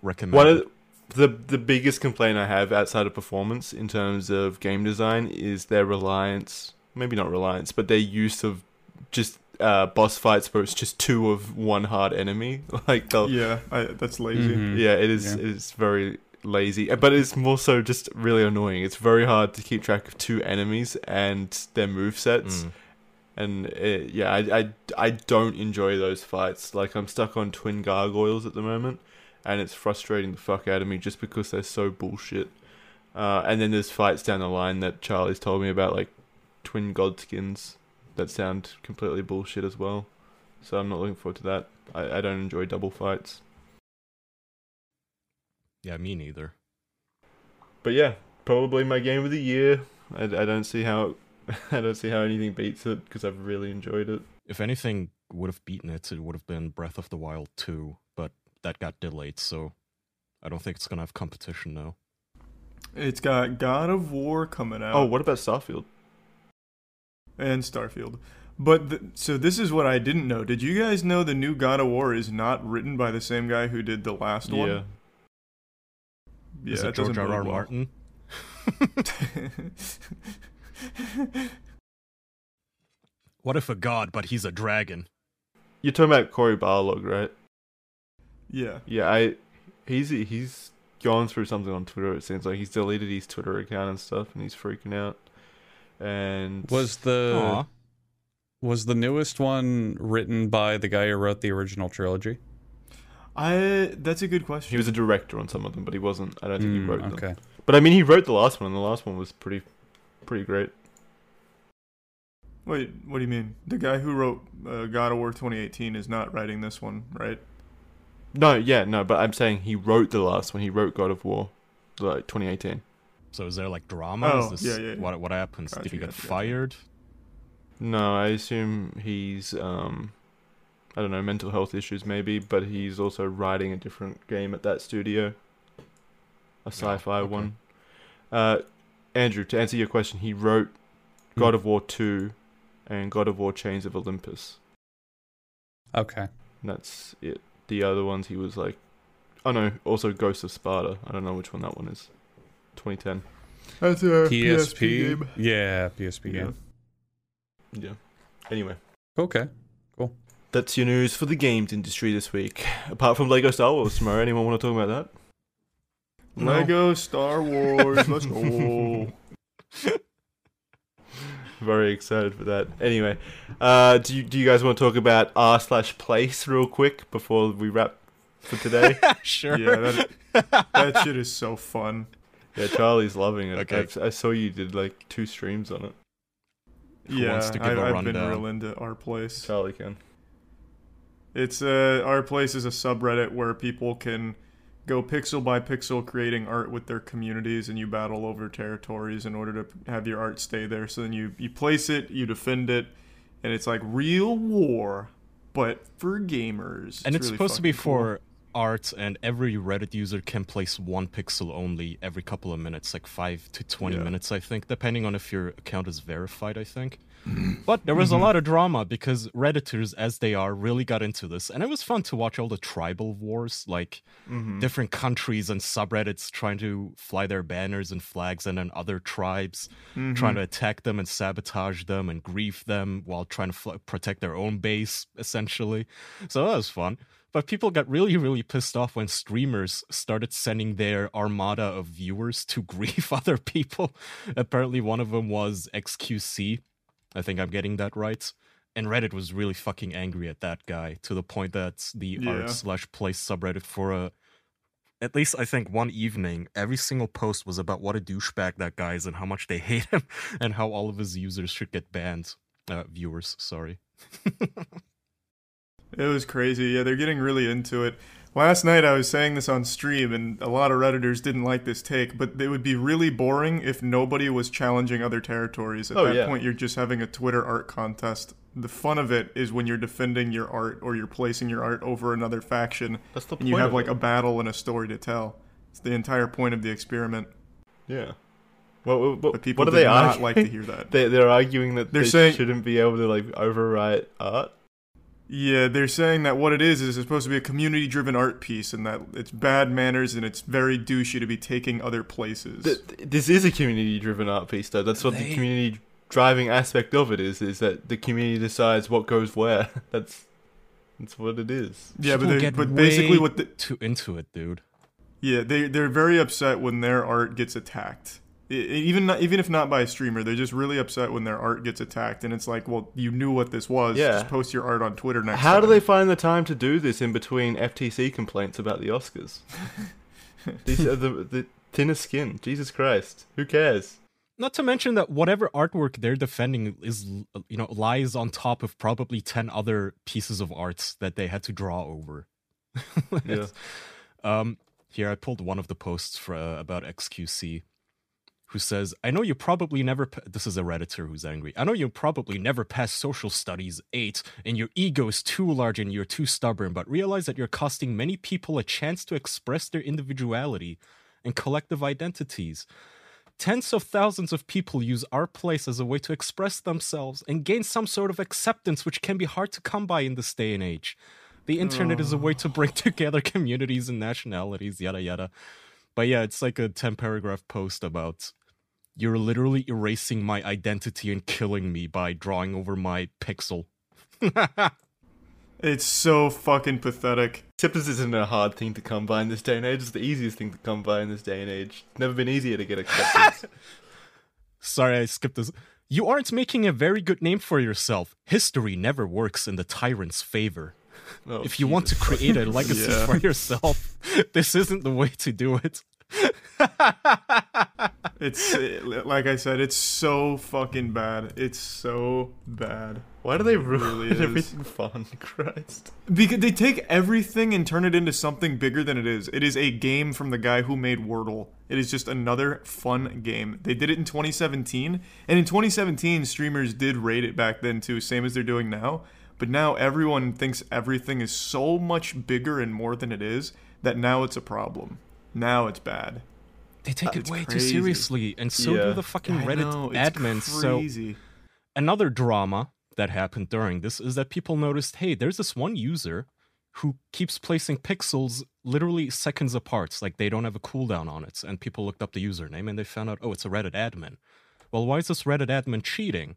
Recommend. One it. Of the the biggest complaint I have outside of performance in terms of game design is their reliance, maybe not reliance, but their use of just uh, boss fights where it's just two of one hard enemy. <laughs> Like they'll Yeah, I, that's lazy. Mhm. Yeah, it is. Yeah. It is very lazy, Uh, but it's more so just really annoying. It's very hard to keep track of two enemies and their move sets, Mm. and it, yeah, I, I I don't enjoy those fights. Like I'm stuck on twin gargoyles at the moment, and it's frustrating the fuck out of me just because they're so bullshit. Uh, and then there's fights down the line that Charlie's told me about, like twin godskins that sound completely bullshit as well. So I'm not looking forward to that. I, I don't enjoy double fights. Yeah, me neither. But yeah, probably my game of the year. I, I don't see how <laughs> I don't see how anything beats it because I've really enjoyed it. If anything would have beaten it, it would have been Breath of the Wild 2, but that got delayed, so I don't think it's gonna have competition now. It's got God of War coming out. Oh, what about Starfield? and Starfield. But th- so this is what I didn't know. Did you guys know the new God of War is not written by the same guy who did the last Yeah, one? Yeah, Is it George doesn't R. R. Martin? <laughs> What if a god, but he's a dragon? you're talking about Cory Barlog, right? Yeah. Yeah, I he's he's gone through something on Twitter. It seems like he's deleted his Twitter account and stuff, and he's freaking out. And Was the Aw. was the newest one written by the guy who wrote the original trilogy? I that's a good question. he was a director on some of them, but he wasn't. I don't think he Mm, wrote them. okay. But I mean, he wrote the last one, and the last one was pretty pretty great. Wait, what do you mean? The guy who wrote uh, God of War 2018 is not writing this one, right? No, yeah, no, but I'm saying he wrote the last one. He wrote God of War, like 2018. So is there like drama? Oh, is this, yeah, yeah, yeah. What what happens? Gotcha, Did he get gotcha, gotcha. fired? No, I assume he's um, I don't know, mental health issues maybe, but he's also writing a different game at that studio, a sci-fi okay. one. Uh, Andrew, to answer your question, he wrote Hmm. God of War 2 and God of War Chains of Olympus. Okay. And that's it. The other ones he was like, oh no, also Ghost of Sparta. I don't know which one that one is. 2010. That's a PSP. Yeah, PSP Yeah. game. Yeah. Anyway. Okay. Cool. That's your news for the games industry this week. Apart from Lego Star Wars tomorrow, anyone want to talk about that? No. Lego Star Wars. Let's <laughs> go. Very excited for that. Anyway, uh, do you, do you guys want to talk about r slash place real quick before we wrap for today? <laughs> sure. Yeah, that, that shit is so fun. yeah, Charlie's loving it. Okay. I saw you did like two streams on it. Who yeah, wants to give I, a I've been real into our place. Charlie can. It's uh, our place is a subreddit where people can go pixel by pixel creating art with their communities, and you battle over territories in order to have your art stay there. So then you you place it, you defend it, and it's like real war, but for gamers. and it's really supposed to be cool. for art, and every Reddit user can place one pixel only every couple of minutes, like five to 20 Yeah. minutes, I think, depending on if your account is verified, I think. Mm-hmm. But there was a mm-hmm. lot of drama because Redditors, as they are, really got into this. And it was fun to watch all the tribal wars, like mm-hmm. different countries and subreddits trying to fly their banners and flags, and then other tribes trying to attack them and sabotage them and grief them while trying to fl- protect their own base, essentially. So that was fun. But people got really, really pissed off when streamers started sending their armada of viewers to <laughs> grief other people. Apparently, one of them was XQC. I think I'm getting that right. And Reddit was really fucking angry at that guy to the point that the Yeah. r slash place subreddit for a at least I think one evening, every single post was about what a douchebag that guy is and how much they <laughs> hate him and how all of his users should get banned. Uh, viewers, sorry. <laughs> It was crazy. Yeah, they're getting really into it. Last night I was saying this on stream, and a lot of Redditors didn't like this take, but it would be really boring if nobody was challenging other territories. At Oh, that yeah. point, you're just having a Twitter art contest. The fun of it is when you're defending your art or you're placing your art over another faction, That's the and you have like it. a battle and a story to tell. It's the entire point of the experiment. Yeah. What, what, But people what are did they not arguing? like to hear that. <laughs> They, they're arguing that They're they saying- shouldn't be able to like overwrite art. Yeah, they're saying that what it is is it's supposed to be a community driven art piece and that it's bad manners and it's very douchey to be taking other places. Th- th- this is a community-driven art piece, though. That's what They- the community driving aspect of it is. Is that the community decides what goes where. <laughs> that's that's what it is. yeah, but, People they're- get but basically what the, too into it, dude. Yeah, they they're very upset when their art gets attacked. I- even not, even if not by a streamer, they're just really upset when their art gets attacked, and it's like, well, you knew what this was. Yeah. Just post your art on Twitter next. How do they find the time to do this in between FTC complaints about the Oscars? <laughs> These are the, the thinner skin. Jesus Christ. Who cares? Not to mention that whatever artwork they're defending is, you know, lies on top of probably 10 other pieces of art that they had to draw over. <laughs> Yeah. Um, here I pulled one of the posts for, uh, about XQC, who says, "I know you probably never. Pa- this is a redditor who's angry. I know you probably never passed social studies eight, and your ego is too large and you're too stubborn. But realize that you're costing many people a chance to express their individuality and collective identities." Tens of thousands of people use our place as a way to express themselves and gain some sort of acceptance, which can be hard to come by in this day and age. The internet is a way to bring <laughs> together communities and nationalities, yada yada. But yeah, it's like a 10 paragraph post about you're literally erasing my identity and killing me by drawing over my pixel. It's so fucking pathetic. Acceptance isn't a hard thing to come by in this day and age. It's the easiest thing to come by in this day and age. It's never been easier to get acceptance. <laughs> Sorry, I skipped this. You aren't making a very good name for yourself. History never works in the tyrant's favor. Oh, if you want to create a legacy <laughs> Yeah. for yourself, <laughs> this isn't the way to do it. It's like I said, it's so fucking bad. It's so bad. Why do they ruin really everything fun? Christ. Because they take everything and turn it into something bigger than it is. It is a game from the guy who made Wordle. It is just another fun game. They did it in 2017, and in 2017, streamers did rate it back then too, same as they're doing now. But now everyone thinks everything is so much bigger and more than it is that now it's a problem. Now it's bad. They take it It's way too seriously, and so Yeah. do the fucking I Reddit know, admins. So crazy. another drama that happened during this is that people noticed, hey, there's this one user who keeps placing pixels literally seconds apart, like they don't have a cooldown on it. And people looked up the username and they found out, oh, it's a Reddit admin. Well, why is this Reddit admin cheating?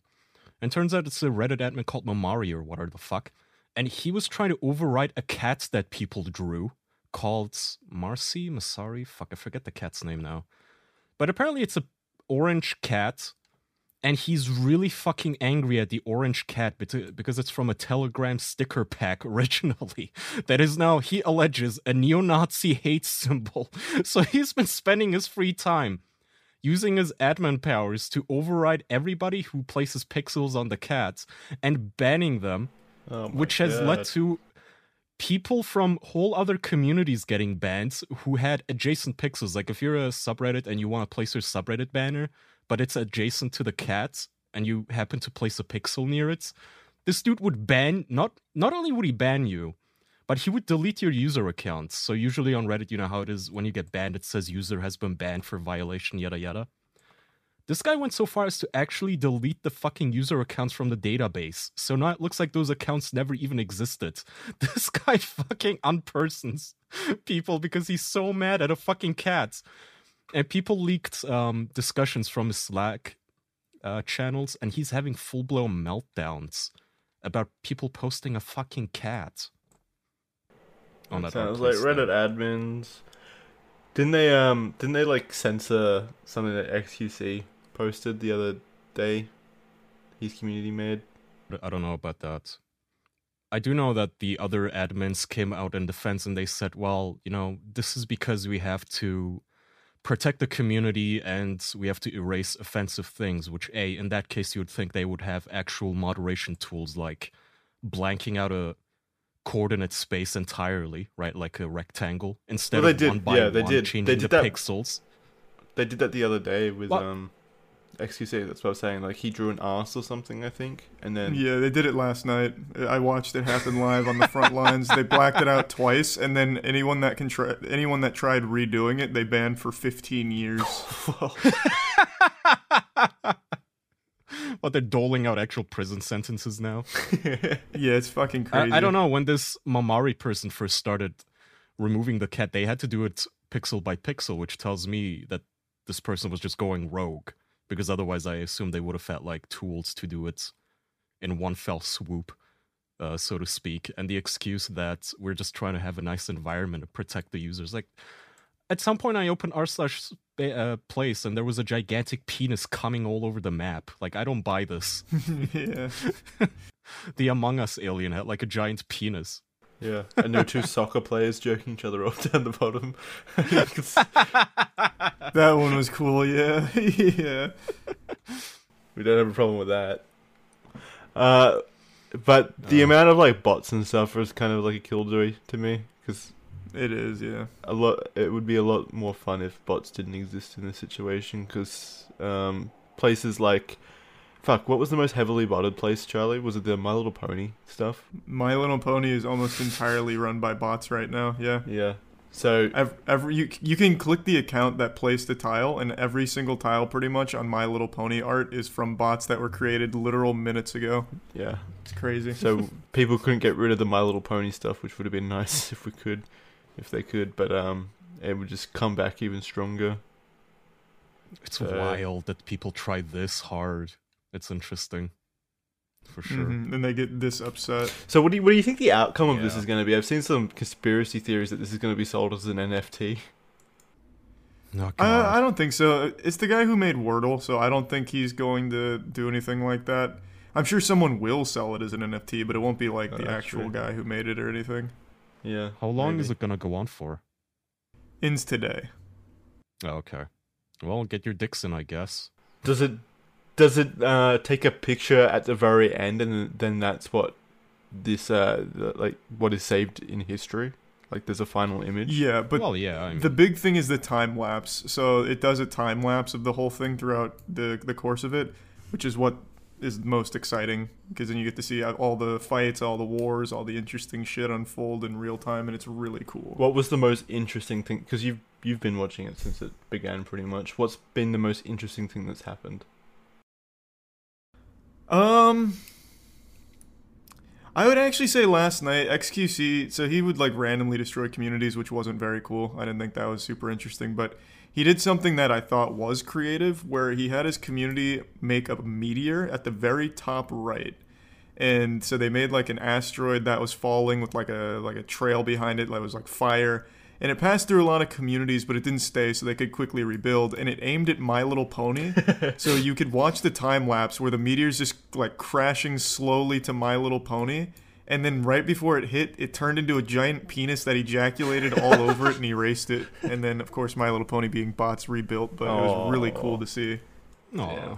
And turns out it's a Reddit admin called Mamari or whatever the fuck. And he was trying to overwrite a cat that people drew called Marcy, Masari, fuck, I forget the cat's name now. But apparently it's a orange cat and he's really fucking angry at the orange cat because it's from a telegram sticker pack <laughs> originally that is now he alleges a neo-nazi hate symbol. <laughs> So he's been spending his free time using his admin powers to override everybody who places pixels on the cats and banning them Oh which has led to people from whole other communities getting banned who had adjacent pixels. Like if you're a subreddit and you want to place your subreddit banner, but it's adjacent to the cat and you happen to place a pixel near it, this dude would ban not not only would he ban you, but he would delete your user accounts. So usually on Reddit, you know how it is when you get banned, it says user has been banned for violation, yada yada. This guy went so far as to actually delete the fucking user accounts from the database. So now it looks like those accounts never even existed. <laughs> This guy fucking unpersons <laughs> people because he's so mad at a fucking cat. And people leaked um, discussions from his Slack uh, channels, and he's having full blown meltdowns about people posting a fucking cat. On that Sounds like Reddit admins. Didn't they um didn't they like censor something that XQC posted the other day? His community made. I don't know about that. I do know that the other admins came out in defense and they said, well, you know, this is because we have to protect the community and we have to erase offensive things, which, A, in that case, you would think they would have actual moderation tools like blanking out a coordinate space entirely, right? Like a rectangle, instead Well, they of did- one by yeah, they one did. They changing did the that- pixels. They did that the other day with What? um XQC. That's what I was saying. Like he drew an ass or something, I think, and then Yeah, they did it last night. I watched it happen live on the front lines. They blacked it out twice, and then anyone that can try, anyone that tried redoing it, they banned for 15 years. <laughs> But they're doling out actual prison sentences now. <laughs> Yeah, it's fucking crazy. I, I don't know when this Mamari person first started removing the cat, they had to do it pixel by pixel, which tells me that this person was just going rogue. Because otherwise, I assume they would have had like tools to do it in one fell swoop, uh, so to speak. And the excuse that we're just trying to have a nice environment to protect the users, like. At some point, I opened r slash uh, place and there was a gigantic penis coming all over the map. Like, I don't buy this. <laughs> yeah. <laughs> the Among Us alien had like a giant penis. yeah, and no two <laughs> soccer players jerking each other off down the bottom. You can s- That one was cool, yeah. yeah. we don't have a problem with that. Uh, but the amount of like bots and stuff is kind of like a killjoy to me because It is, yeah. a lot it would be a lot more fun if bots didn't exist in this situation because um, places like fuck what was the most heavily botted place charlie was it the my little pony stuff My Little Pony is almost entirely run by bots right now, yeah. yeah so Every, every you you can click the account that placed the tile, and every single tile pretty much on My Little Pony art is from bots that were created literal minutes ago. yeah It's crazy. so <laughs> people couldn't get rid of the my little pony stuff which would have been nice <laughs> if we could if they could but um it would just come back even stronger It's Uh, wild that people try this hard. It's interesting. For sure. Mhm, And they get this upset. so what do you what do you think the outcome of this is going to be i've seen some conspiracy theories that this is going to be sold as an nft God. Uh, I don't think so. It's the guy who made Wordle, so I don't think he's going to do anything like that. I'm sure someone will sell it as an NFT, but it won't be like Oh, the actual true. guy who made it or anything. Yeah How long maybe. is it gonna go on for? Ends today. Oh, okay. Well, get your dicks in, I guess. Does it does it uh, take a picture at the very end, and then that's what this uh the, like what is saved in history? Like there's a final image. Yeah, but well, yeah. I mean, the big thing is the time lapse. So it does a time lapse of the whole thing throughout the the course of it, which is what is most exciting because then you get to see all the fights, all the wars, all the interesting shit unfold in real time, and it's really cool. What was the most interesting thing? Because you've you've been watching it since it began, pretty much. What's been the most interesting thing that's happened? Um, I would actually say last night XQC. So he would like randomly destroy communities, which wasn't very cool. I didn't think that was super interesting, but he did something that I thought was creative, where he had his community make a meteor at the very top right. And so they made like an asteroid that was falling with like a like a trail behind it that was like fire. And it passed through a lot of communities, but it didn't stay, so they could quickly rebuild. And it aimed at My Little Pony, <laughs> so you could watch the time lapse where the meteor's just like crashing slowly to My Little Pony, and then right before it hit, it turned into a giant penis that ejaculated all <laughs> over it and erased it. And then, of course, My Little Pony being bots rebuilt, but it was really cool to see. Aw. Yeah.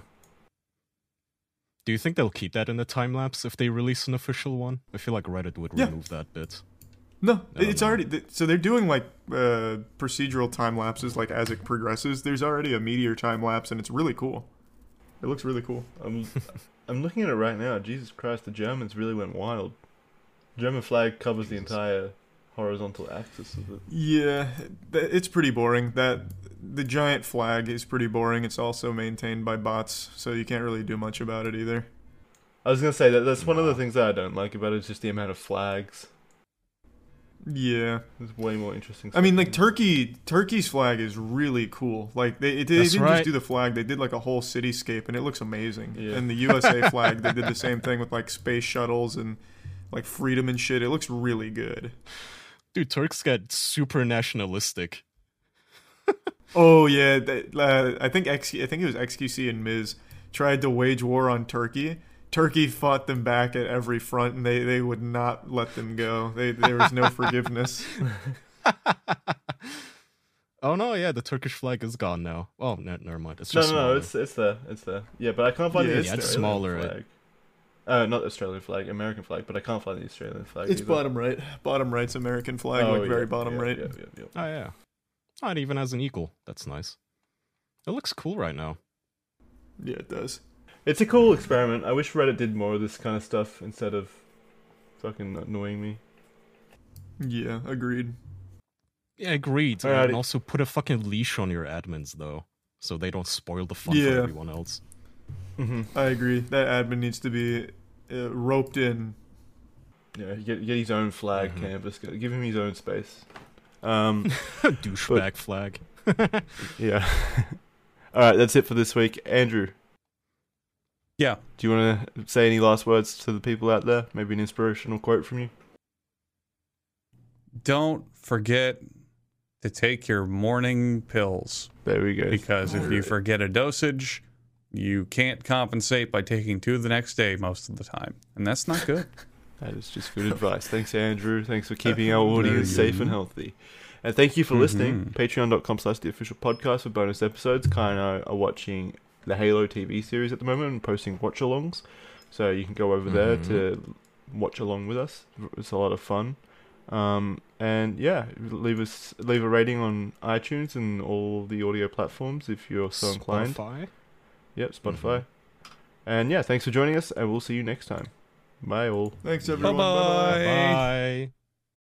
Do you think they'll keep that in the time lapse if they release an official one? I feel like Reddit would Yeah. remove that bit. No, it's know. already so they're doing like uh, procedural time lapses, like as it progresses. There's already a meteor time lapse, and it's really cool. It looks really cool. I'm <laughs> I'm looking at it right now. Jesus Christ, the Germans really went wild. German flag covers the entire horizontal axis of it. Yeah, th- it's pretty boring. That the giant flag is pretty boring. It's also maintained by bots, so you can't really do much about it either. I was gonna say that that's one of the things that I don't like about it is just the amount of flags. Yeah, it's way more interesting. I mean, like Turkey. Turkey's flag is really cool. Like they, it, they didn't right. just do the flag; they did like a whole cityscape, and it looks amazing. Yeah. And the USA flag, they did the <laughs> same thing with like space shuttles and like freedom and shit. It looks really good. Dude, Turks get super nationalistic. <laughs> Oh yeah, that, uh, I think X, I think it was XQC and Miz tried to wage war on Turkey. Turkey fought them back at every front, and they, they would not let them go. They, there was no <laughs> forgiveness. <laughs> Oh no, yeah, the Turkish flag is gone now. Oh, no, never mind. It's no, just no, no, smaller. it's it's there, it's there. Yeah, but I can't find Yeah, the it's smaller, right? flag. Uh, not Australian flag, American flag, but I can't find the Australian flag. It's either. bottom right, bottom right's American flag, Oh, like very bottom yeah, right. Yeah, yeah, yeah. Oh yeah. Oh, it even has an eagle. That's nice. It looks cool right now. Yeah, it does. It's a cool experiment. I wish Reddit did more of this kind of stuff instead of fucking annoying me. Yeah, agreed. Yeah, agreed. Alrighty. And also put a fucking leash on your admins though, so they don't spoil the fun Yeah. for everyone else. Mm-hmm. I agree. That admin needs to be uh, roped in. Yeah, get get his own flag Mhm. canvas. Give him his own space. Um, <laughs> Douchebag flag. <laughs> yeah. <laughs> All right, that's it for this week. Andrew, Yeah. do you want to say any last words to the people out there? Maybe an inspirational quote from you. Don't forget to take your morning pills There we go. because if you forget a dosage, you can't compensate by taking two the next day most of the time. And that's not good. <laughs> That is just good advice. Thanks, Andrew. Thanks for keeping our <laughs> Very audience safe and healthy. And thank you for listening. Mhm. Patreon.com slash the official podcast for bonus episodes. Kaya and I are watching the Halo TV series at the moment and posting watch alongs. So you can go over there Mhm. to watch along with us. It's a lot of fun. Um, and yeah, leave us leave a rating on iTunes and all the audio platforms if you're so inclined. Spotify. Yep, mm-hmm. Spotify. And yeah, thanks for joining us, and we'll see you next time. Bye all. Thanks everyone. Bye-bye. Bye-bye. Bye.